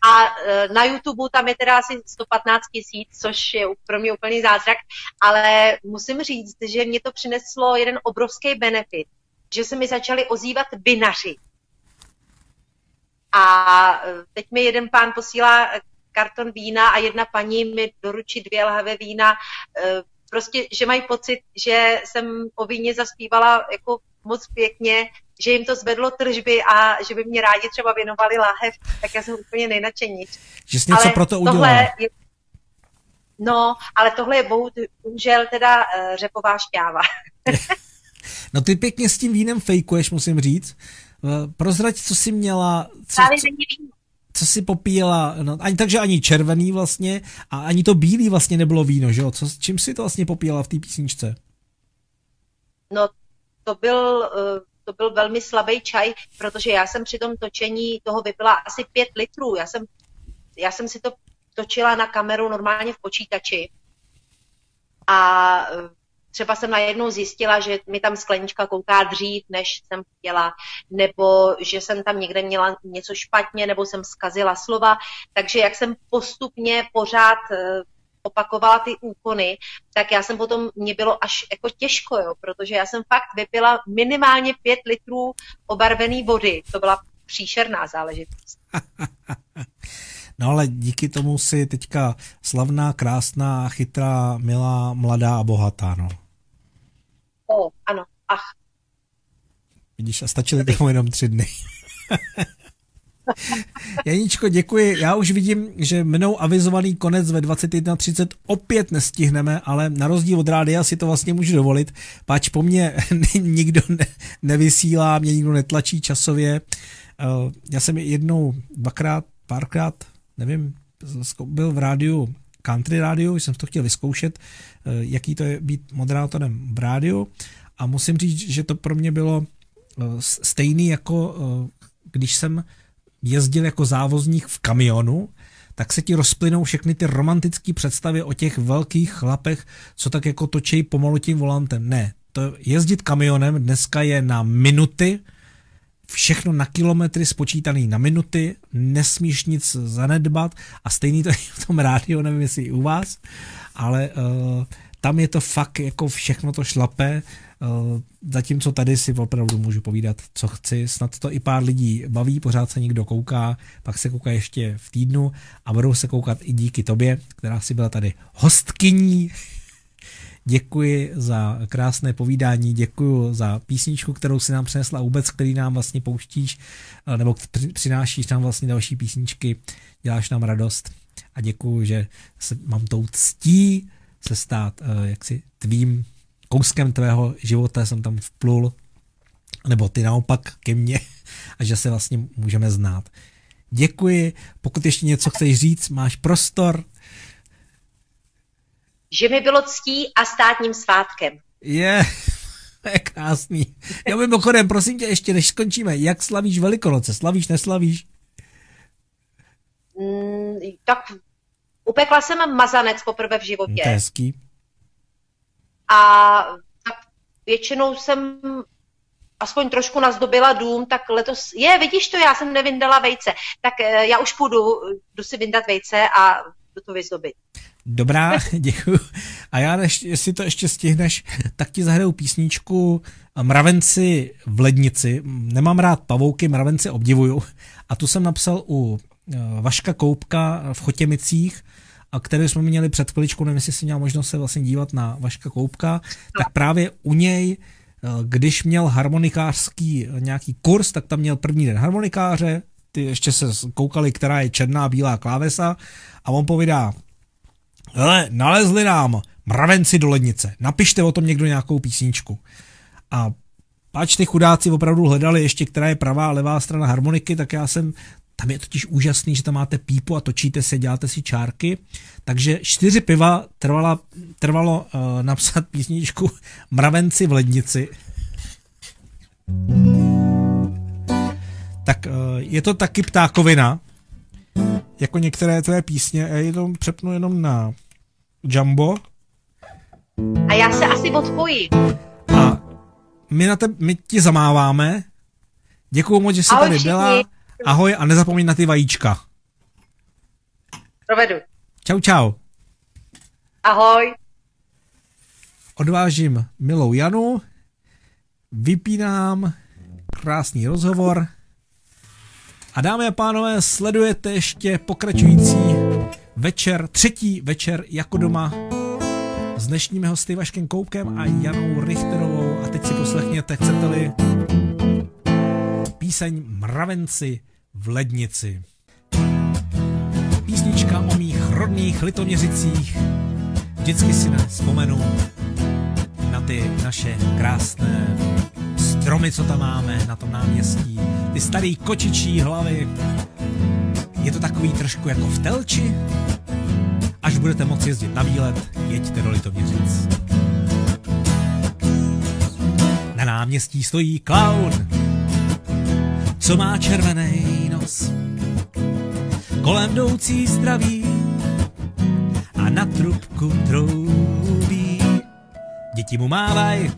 a e, na YouTube tam je teda asi 115 tisíc, což je pro mě úplný zázrak, ale musím říct, že mě to přineslo jeden obrovský benefit, že se mi začali ozývat binaři. A e, teď mi jeden pán posílá karton vína a jedna paní mi doručí dvě lahve vína. Eh, prostě, že mají pocit, že jsem o víně zaspívala jako moc pěkně, že jim to zvedlo tržby a že by mě rádi třeba věnovali láhev, tak já jsem úplně nejnačenější. Že jsi něco pro to udělala. Je, no, ale tohle je bohužel teda uh, řepová šťáva. no ty pěkně s tím vínem fejkuješ, musím říct. Uh, prozrať, co jsi měla... Co, co, co si popíjela, no, ani, takže ani červený vlastně a ani to bílý vlastně nebylo víno, že jo? Co, čím si to vlastně popíjela v té písničce? No, to byl, eh, to byl velmi slabý čaj, protože já jsem při tom točení toho vypila asi pět litrů. Já jsem, já jsem si to točila na kameru normálně v počítači a eh, třeba jsem najednou zjistila, že mi tam sklenička kouká dřív, než jsem chtěla, nebo že jsem tam někde měla něco špatně, nebo jsem zkazila slova. Takže jak jsem postupně pořád eh, opakovala ty úkony, tak já jsem potom, mě bylo až jako těžko, jo, protože já jsem fakt vypila minimálně pět litrů obarvený vody. To byla příšerná záležitost. No ale díky tomu si teďka slavná, krásná, chytrá, milá, mladá a bohatá, no. O, ano, ach. Vidíš, a stačily tomu jenom tři dny. Janíčko, děkuji. Já už vidím, že mnou avizovaný konec ve 21.30 opět nestihneme, ale na rozdíl od rádia si to vlastně můžu dovolit, pač po mně nikdo ne, nevysílá, mě nikdo netlačí časově. Eh, já jsem jednou, dvakrát, párkrát, nevím, byl v rádiu country rádiu, jsem to chtěl vyzkoušet, eh, jaký to je být moderátorem v rádiu a musím říct, že to pro mě bylo eh, stejný jako eh, když jsem jezdil jako závozník v kamionu, tak se ti rozplynou všechny ty romantické představy o těch velkých chlapech, co tak jako točí pomalu tím volantem. Ne, to jezdit kamionem dneska je na minuty, všechno na kilometry spočítaný na minuty, nesmíš nic zanedbat a stejný to je v tom rádiu, nevím jestli i u vás, ale uh, tam je to fakt jako všechno to šlape, uh, zatímco tady si opravdu můžu povídat, co chci, snad to i pár lidí baví, pořád se někdo kouká, pak se kouká ještě v týdnu a budou se koukat i díky tobě, která si byla tady hostkyní Děkuji za krásné povídání, děkuji za písničku, kterou si nám přinesla vůbec, který nám vlastně pouštíš, eh, nebo přinášíš nám vlastně další písničky, děláš nám radost a děkuji, že se, mám tou ctí se stát uh, jaksi tvým kouskem tvého života, jsem tam vplul nebo ty naopak ke mně a že se vlastně můžeme znát. Děkuji, pokud ještě něco chceš říct, máš prostor. Že mi bylo ctí a státním svátkem. Je, to je krásný. Já mimochodem, prosím tě, ještě než skončíme, jak slavíš Velikonoce? Slavíš, neslavíš? Mm, tak upekla jsem mazanec poprvé v životě. To je hezký. A tak většinou jsem aspoň trošku nazdobila dům, tak letos, je, vidíš to, já jsem nevyndala vejce, tak eh, já už půjdu, jdu si vyndat vejce a jdu to vyzdobit. Dobrá, děkuji. A já, než, jestli to ještě stihneš, tak ti zahraju písničku Mravenci v lednici. Nemám rád pavouky, mravenci obdivuju. A tu jsem napsal u eh, Vaška Koupka v Chotěmicích, a který jsme měli před chviličkou, nevím, jestli jsi měl možnost se vlastně dívat na Vaška Koupka, tak právě u něj Eh, když měl harmonikářský eh, nějaký kurz, tak tam měl první den harmonikáře, ty ještě se koukali, která je černá, bílá klávesa a on povídá, hele, nalezli nám mravenci do lednice, napište o tom někdo nějakou písničku. A pač ty chudáci opravdu hledali ještě, která je pravá a levá strana harmoniky, tak já jsem tam je totiž úžasný, že tam máte pípu a točíte se, děláte si čárky. Takže čtyři piva trvala, trvalo uh, napsat písničku Mravenci v lednici. Tak uh, je to taky ptákovina, jako některé tvé písně. Já jenom přepnu jenom na Jumbo. A já se asi odpojím. A my, na te, my ti zamáváme. Děkuju moc, že jsi Ahoj tady všichni. byla. Ahoj a nezapomeň na ty vajíčka. Provedu. Čau, čau. Ahoj. Odvážím milou Janu, vypínám krásný rozhovor a dámy a pánové, sledujete ještě pokračující večer, třetí večer jako doma s dnešními hosty Vaškem Koupkem a Janou Richterovou a teď si poslechněte, chcete-li píseň Mravenci v lednici. Písnička o mých rodných litoměřicích. Vždycky si vzpomenu na ty naše krásné stromy, co tam máme na tom náměstí. Ty starý kočičí hlavy. Je to takový trošku jako v Telči. Až budete moci jezdit na výlet, jeďte do Litoměřic. Na náměstí stojí klaun, co má červený nos. Kolem jdoucí zdraví a na trubku troubí. Děti mu mávají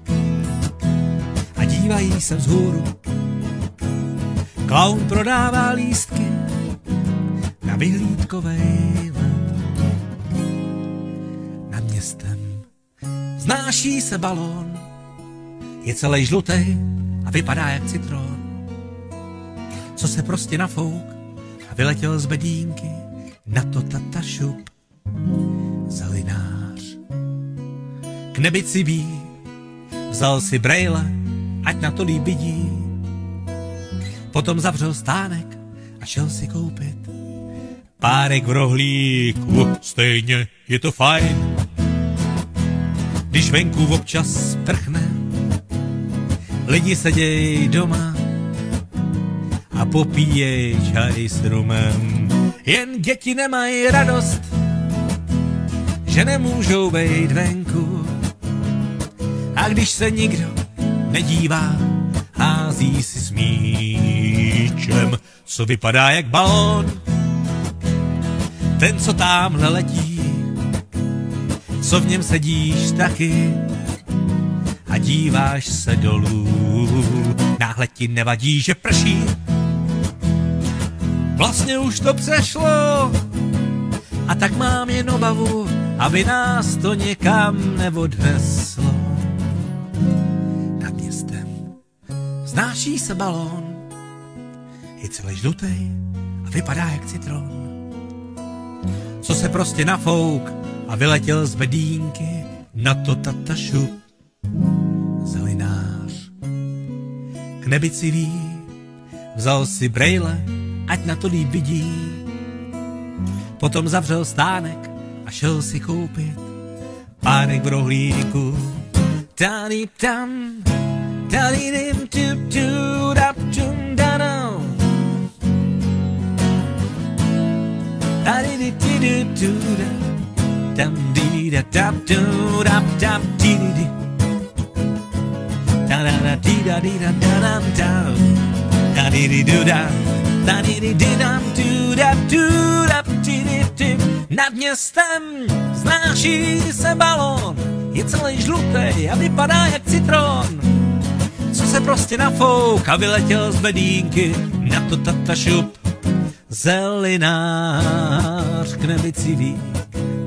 a dívají se vzhůru. Klaun prodává lístky na vyhlídkovej let. Nad městem znáší se balón, je celý žlutý a vypadá jak citron co se prostě nafouk a vyletěl z bedínky na to tata šup. Zelinář k nebi cibí, vzal si brejle, ať na to vidí. Potom zavřel stánek a šel si koupit párek v rohlíku, stejně je to fajn. Když venku občas prchne, lidi sedějí doma, a popíjej čaj s rumem. Jen děti nemají radost, že nemůžou být venku. A když se nikdo nedívá, hází si s míčem, co vypadá jak balón. Ten, co tamhle letí, co v něm sedíš taky a díváš se dolů. Náhle ti nevadí, že prší, Vlastně už to přešlo a tak mám jen obavu, aby nás to někam neodneslo. Znáší se balón, je celý žlutý a vypadá jak citron. Co se prostě nafouk a vyletěl z bedínky na to tata šup. Zelinář k nebi civí, vzal si brejle ať na to líp vidí. Potom zavřel stánek a šel si koupit pánek v rohlíku. Tady tam da 달리림 Nad městem znáší se balon, je celý žlutý a vypadá jak citron. Co se prostě nafouk a vyletěl z bedínky, na to tata šup. Zelinář k nebi civí,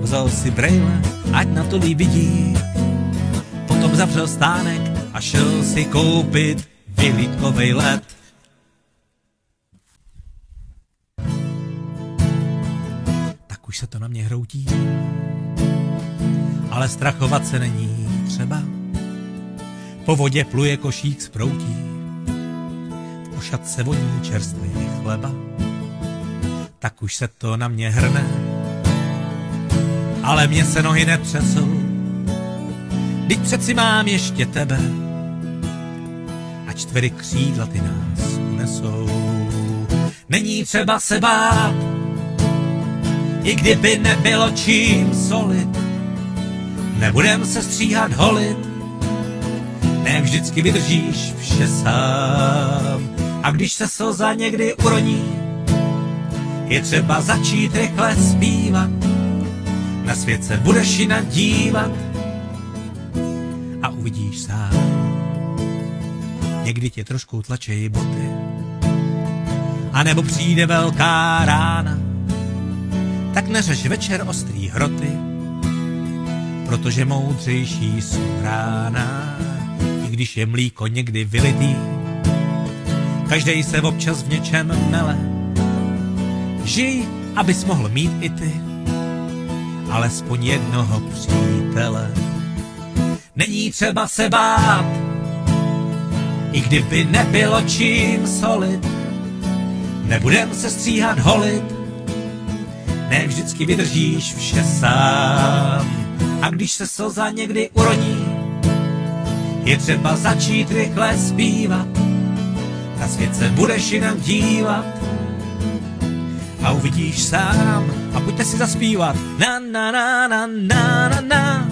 vzal si brejle, ať na to líp vidí. Potom zavřel stánek a šel si koupit vyhlídkovej let. Tak už se to na mě hroutí, ale strachovat se není třeba. Po vodě pluje košík z proutí, v košatce voní čerstvý chleba. Tak už se to na mě hrne, ale mě se nohy netřesou. Teď přeci mám ještě tebe, a čtvery křídla ty nás unesou. Není třeba se bát, i kdyby nebylo čím solit. Nebudem se stříhat holit, ne vždycky vydržíš vše sám. A když se slza někdy uroní, je třeba začít rychle zpívat. Na svět se budeš jinak dívat a uvidíš sám. Někdy tě trošku tlačejí boty, a nebo přijde velká rána, tak neřeš večer ostrý hroty, protože moudřejší jsou rána, i když je mlíko někdy vylitý. Každej se občas v něčem mele, žij, abys mohl mít i ty, alespoň jednoho přítele. Není třeba se bát, i kdyby nebylo čím solit, nebudem se stříhat holit, ne vždycky vydržíš vše sám. A když se slza někdy uroní, je třeba začít rychle zpívat. Na svět se budeš jinak dívat a uvidíš sám. A pojďte si zaspívat. Na na na na na na na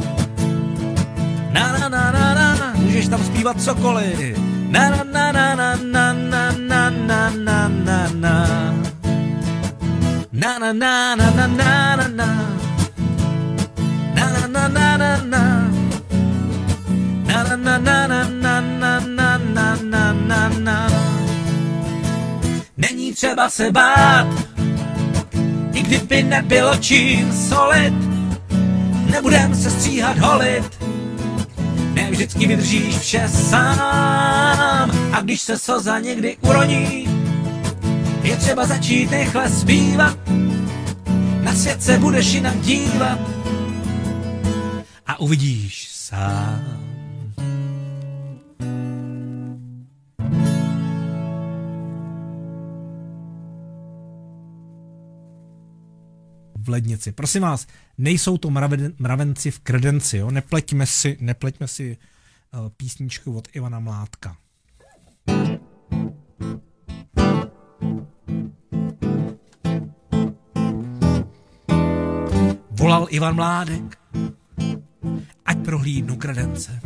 na na na na na na Můžeš tam zpívat cokoliv. Na na na na na na na na na na na na Na na na na na na na na Na na na na Není třeba se bát, i kdyby nebylo čím solit, nebudem se stříhat holit, ne vždycky vydržíš vše sám. A když se slza někdy uroní, je třeba začít rychle zpívat. Na svět se budeš jinak dívat a uvidíš sám. Lednici. Prosím vás, nejsou to mraven, mravenci v kredenci, jo? Nepleťme si, nepleťme si uh, písničku od Ivana Mládka. Volal Ivan Mládek, ať prohlídnu kredence.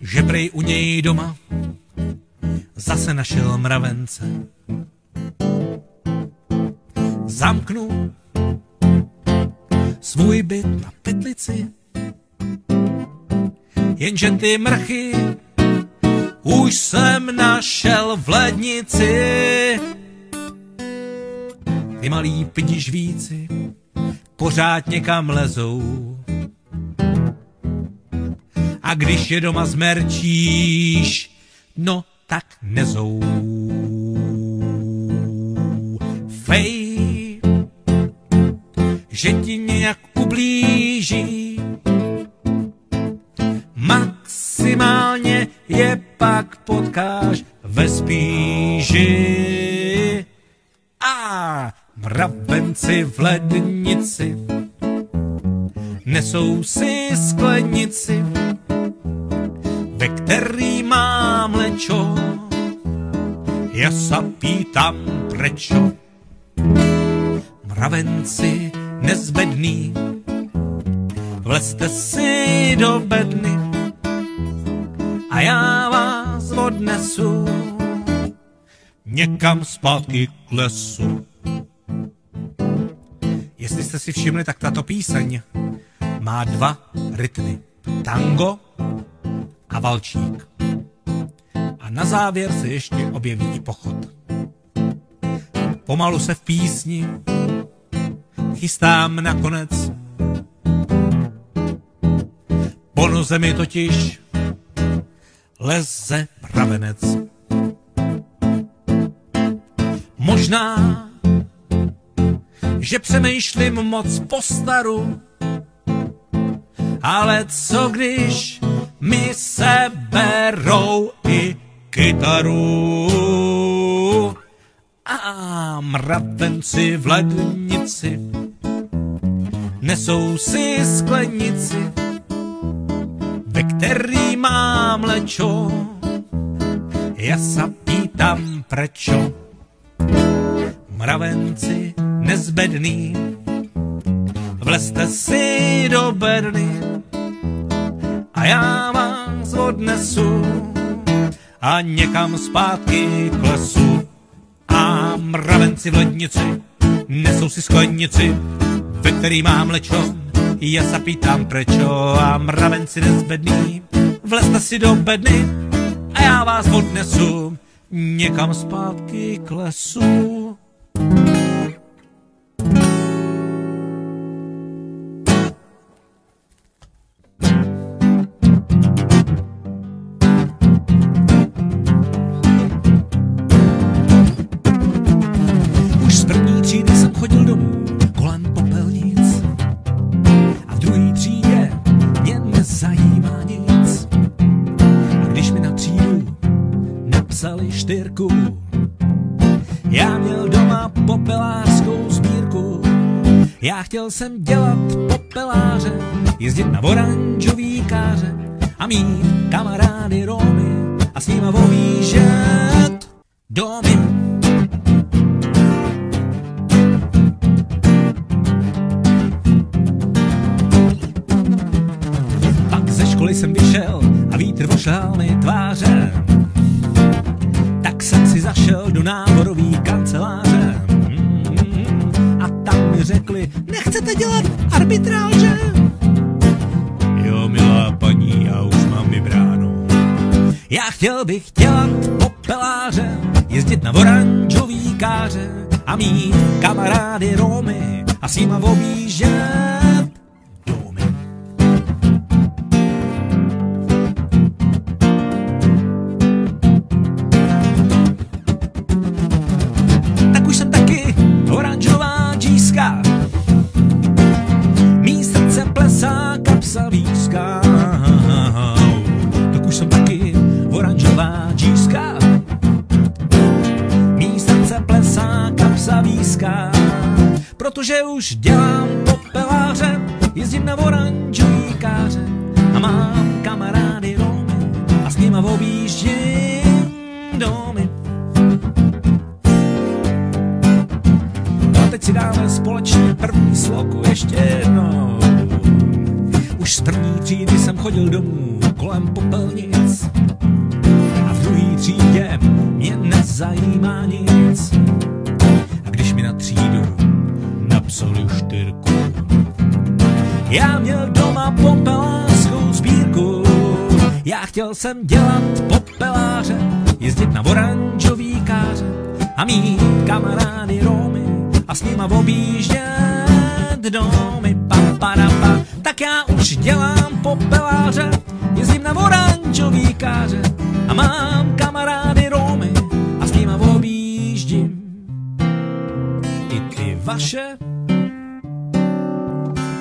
Že prej u něj doma zase našel mravence. Zamknu svůj byt na petlici, jenže ty mrchy už jsem našel v lednici. Ty malí pdižvíci pořád někam lezou. A když je doma zmerčíš, no tak nezou. Ublíží, maximálně je pak potkáš ve spíži. A mravenci v lednici nesou si sklenici ve který mám lečo. Ja sa pýtam prečo. Mravenci nezbedný, vlezte si do bedny a já vás odnesu někam zpátky k lesu. Jestli jste si všimli, tak tato píseň má dva rytmy. Tango a valčík. A na závěr se ještě objeví i pochod. Pomalu se v písni chystám nakonec. Po noze mi totiž leze pravenec. Možná, že přemýšlím moc po staru, ale co když mi seberou i kytaru? A mravenci v lednici nesou si sklenici, ve který mám lečo. Ja sa pýtam prečo. Mravenci nezbedný, vlezte si do bedny a já vás odnesu a někam zpátky k lesu. A mravenci v lednici nesou si sklenici, ve který mám lečo. Ja sa pýtam prečo a mravenci nezbedný, vlezte si do bedny a já vás odnesu někam zpátky k lesu. Chtěl jsem dělat popeláře, jezdit na oranžový káře a mít kamarády Romy a s nima objíždět domy. Arbitráže? Jo, milá paní, já už mám vybráno. Já chtěl bych dělat popeláře, jezdit na oranžový káře a mít kamarády Romy a s nima objíždět Protože už dělám popeláře, jezdím na oranžový káře a mám kamarády Romy a s nima objíždím domy. No a teď si dáme společně první sloku ještě jednou. Už z první třídy jsem chodil domů kolem popelnic a v druhé třídě mě nezajímá nic. A když mi na třídu napsali štyrku, já měl doma popelářskou sbírku. Já chtěl jsem dělat popeláře, jezdit na oranžový káře a mít kamarády Romy a s nima objíždět domy. Pa, pa, da, pa. Tak já už dělám popeláře, jezdím na oranžový káře a mám kamarády Romy a s nima objíždím i ty vaše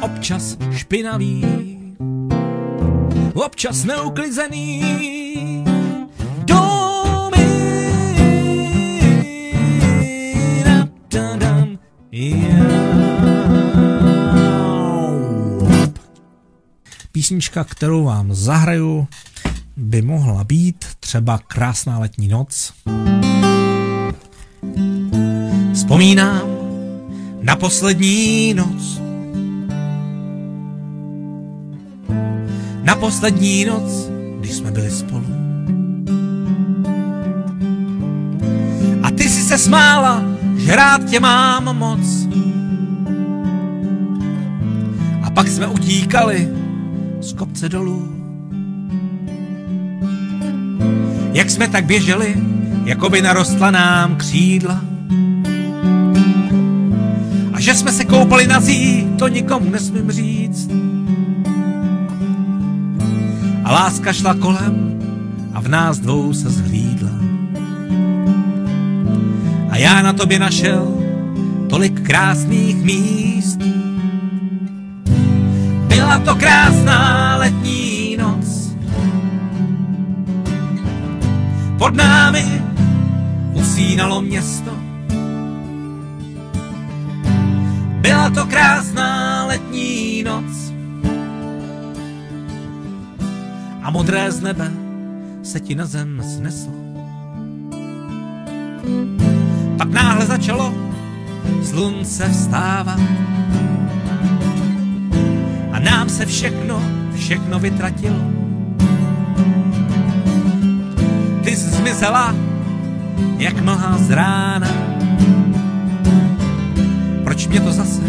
občas špinavý, občas neuklizený. Písnička, kterou vám zahraju, by mohla být třeba krásná letní noc. Vzpomínám na poslední noc. Na poslední noc, když jsme byli spolu. A ty si se smála, že rád tě mám moc. A pak jsme utíkali z kopce dolů. Jak jsme tak běželi, jako by narostla nám křídla. A že jsme se koupali na zí, to nikomu nesmím říct. A láska šla kolem a v nás dvou se zhlídla. A já na tobě našel tolik krásných míst. Byla to krásná letní noc. Pod námi usínalo město. Byla to krásná letní noc. A modré z nebe se ti na zem sneslo. Pak náhle začalo slunce vstávat. A nám se všechno, všechno vytratilo. Ty jsi zmizela, jak mlha z rána. Proč mě to zase,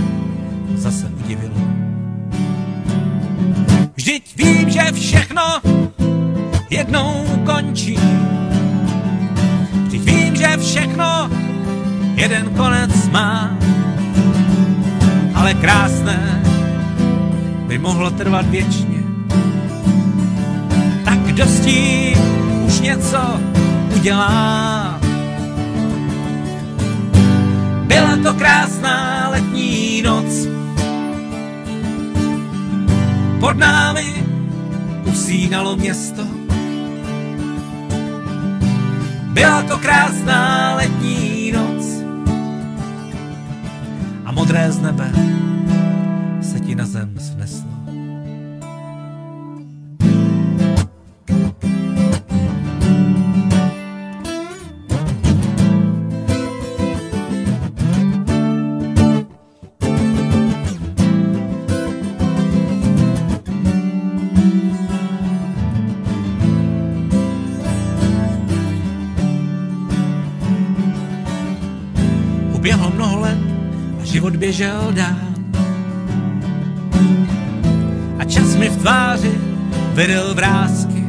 Vždyť vím, že všechno jednou končí. Vždyť vím, že všechno jeden konec má. Ale krásné by mohlo trvat věčně. Tak kdo s tím už něco udělá? Byla to krásná letní noc. Pod námi usínalo město. Byla to krásná letní noc. A modré z nebe běžel dál. A čas mi v tváři vydal vrázky.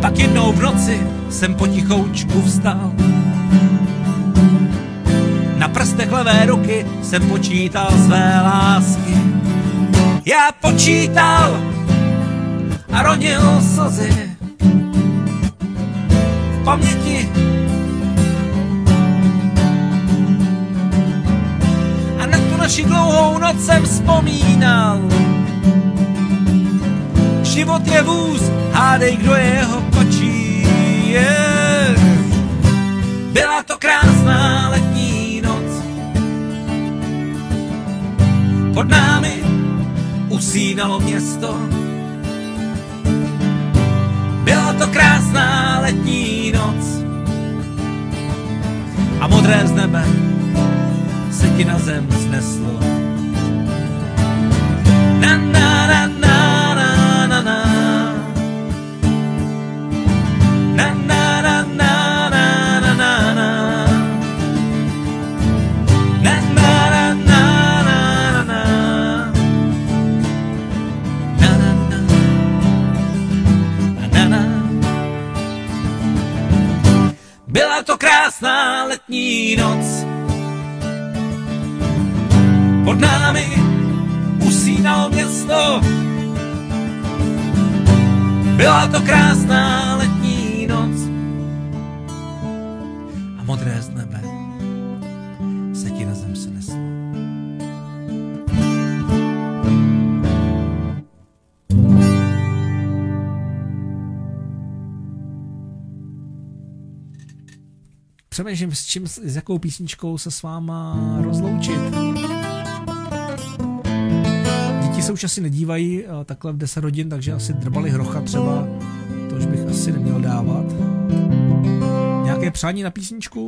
Pak jednou v noci jsem potichoučku vstal. Na prstech levé ruky jsem počítal své lásky. Já počítal a rodil slzy. V paměti naši dlouhou noc jsem vzpomínal. Život je vůz, hádej, kdo je jeho kočí. Yeah. Byla to krásná letní noc. Pod námi usínalo město. Byla to krásná letní noc. A modré z nebe ti na zem sneslo. Na na na na na na na. Na na na na na na na na. Na na na na na na na. Na na na. Na na na. Byla to krásná letní noc. Námi usínalo město. Byla to krásná letní noc. A modré z nebe se ti na zem sneslo. Přemýšlím, s, čím, s jakou písničkou se s váma rozloučit. Se už asi nedívají uh, takhle v 10 hodin, takže asi drbali hrocha třeba, to už bych asi neměl dávat. Nějaké přání na písničku?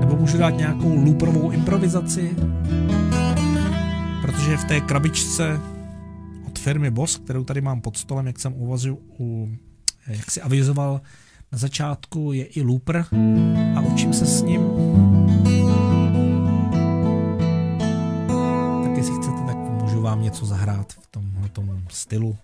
Nebo můžu dát nějakou looperovou improvizaci? Protože v té krabičce od firmy Boss, kterou tady mám pod stolem, jak jsem uvažil, u, jak si avizoval na začátku, je i looper a učím se s ním. Tak jestli chcete, tak můžu vám něco zahrát v tomhle stylu.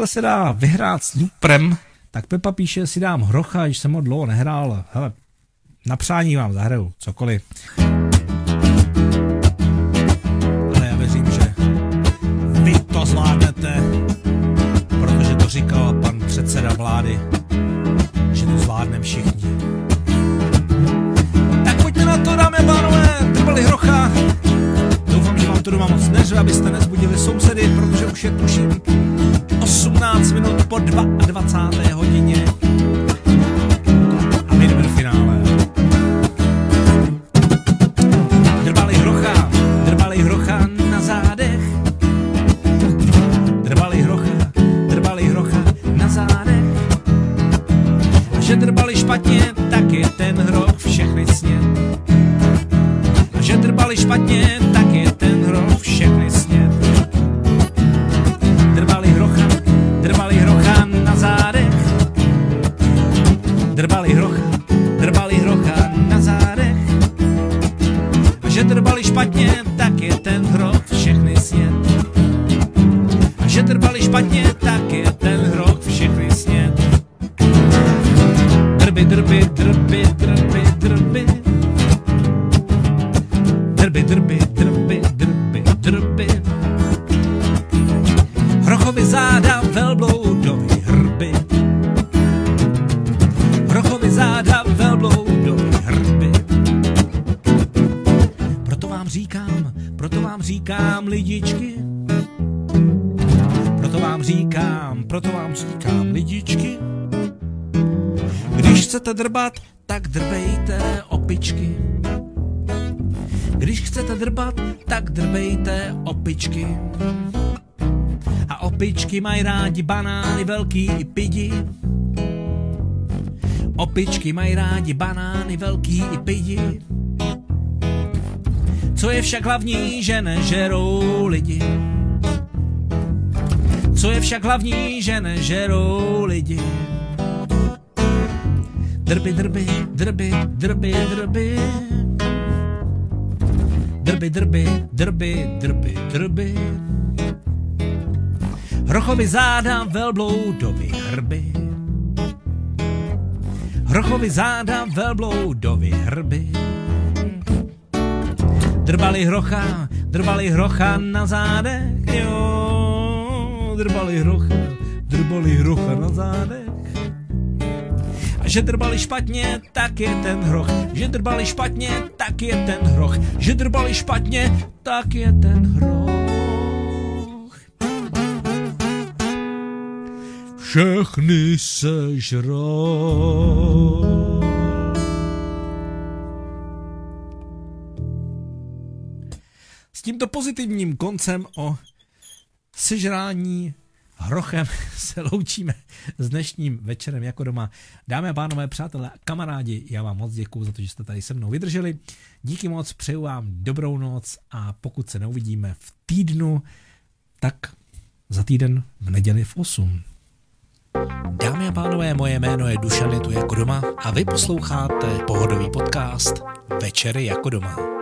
Takhle se dá vyhrát s Luprem. Tak Pepa píše, si dám hrocha, když jsem ho dlouho nehrál. Hele, na přání vám zahraju, cokoliv. Chcete drbat, tak drbejte opičky. Když chcete drbat, tak drbejte opičky. A opičky mají rádi banány velký i pidi. Opičky mají rádi banány velký i pidi. Co je však hlavní, že nežerou lidi. Co je však hlavní, že nežerou lidi. Drby, drby, drby, drby, drby. Drby, drby, drby, drby, drby. Hrochovi záda, velbloudovi hrby. Hrochovi záda, velbloudovi hrby. Drbali hrocha, drbali hrocha na zádech, jo. Drbali hrocha, drbali hrocha na zádech. Že drbali špatně, tak je ten hroch. Že drbali špatně, tak je ten hroch. Že drbali špatně, tak je ten hroch. Všechny sežrou. S tímto pozitivním koncem o sežrání hrochem se loučíme s dnešním večerem jako doma. Dámy a pánové, přátelé a kamarádi, já vám moc děkuji za to, že jste tady se mnou vydrželi. Díky moc, přeju vám dobrou noc a pokud se neuvidíme v týdnu, tak za týden v neděli v 8. Dámy a pánové, moje jméno je Dušan, je tu jako doma a vy posloucháte pohodový podcast Večery jako doma.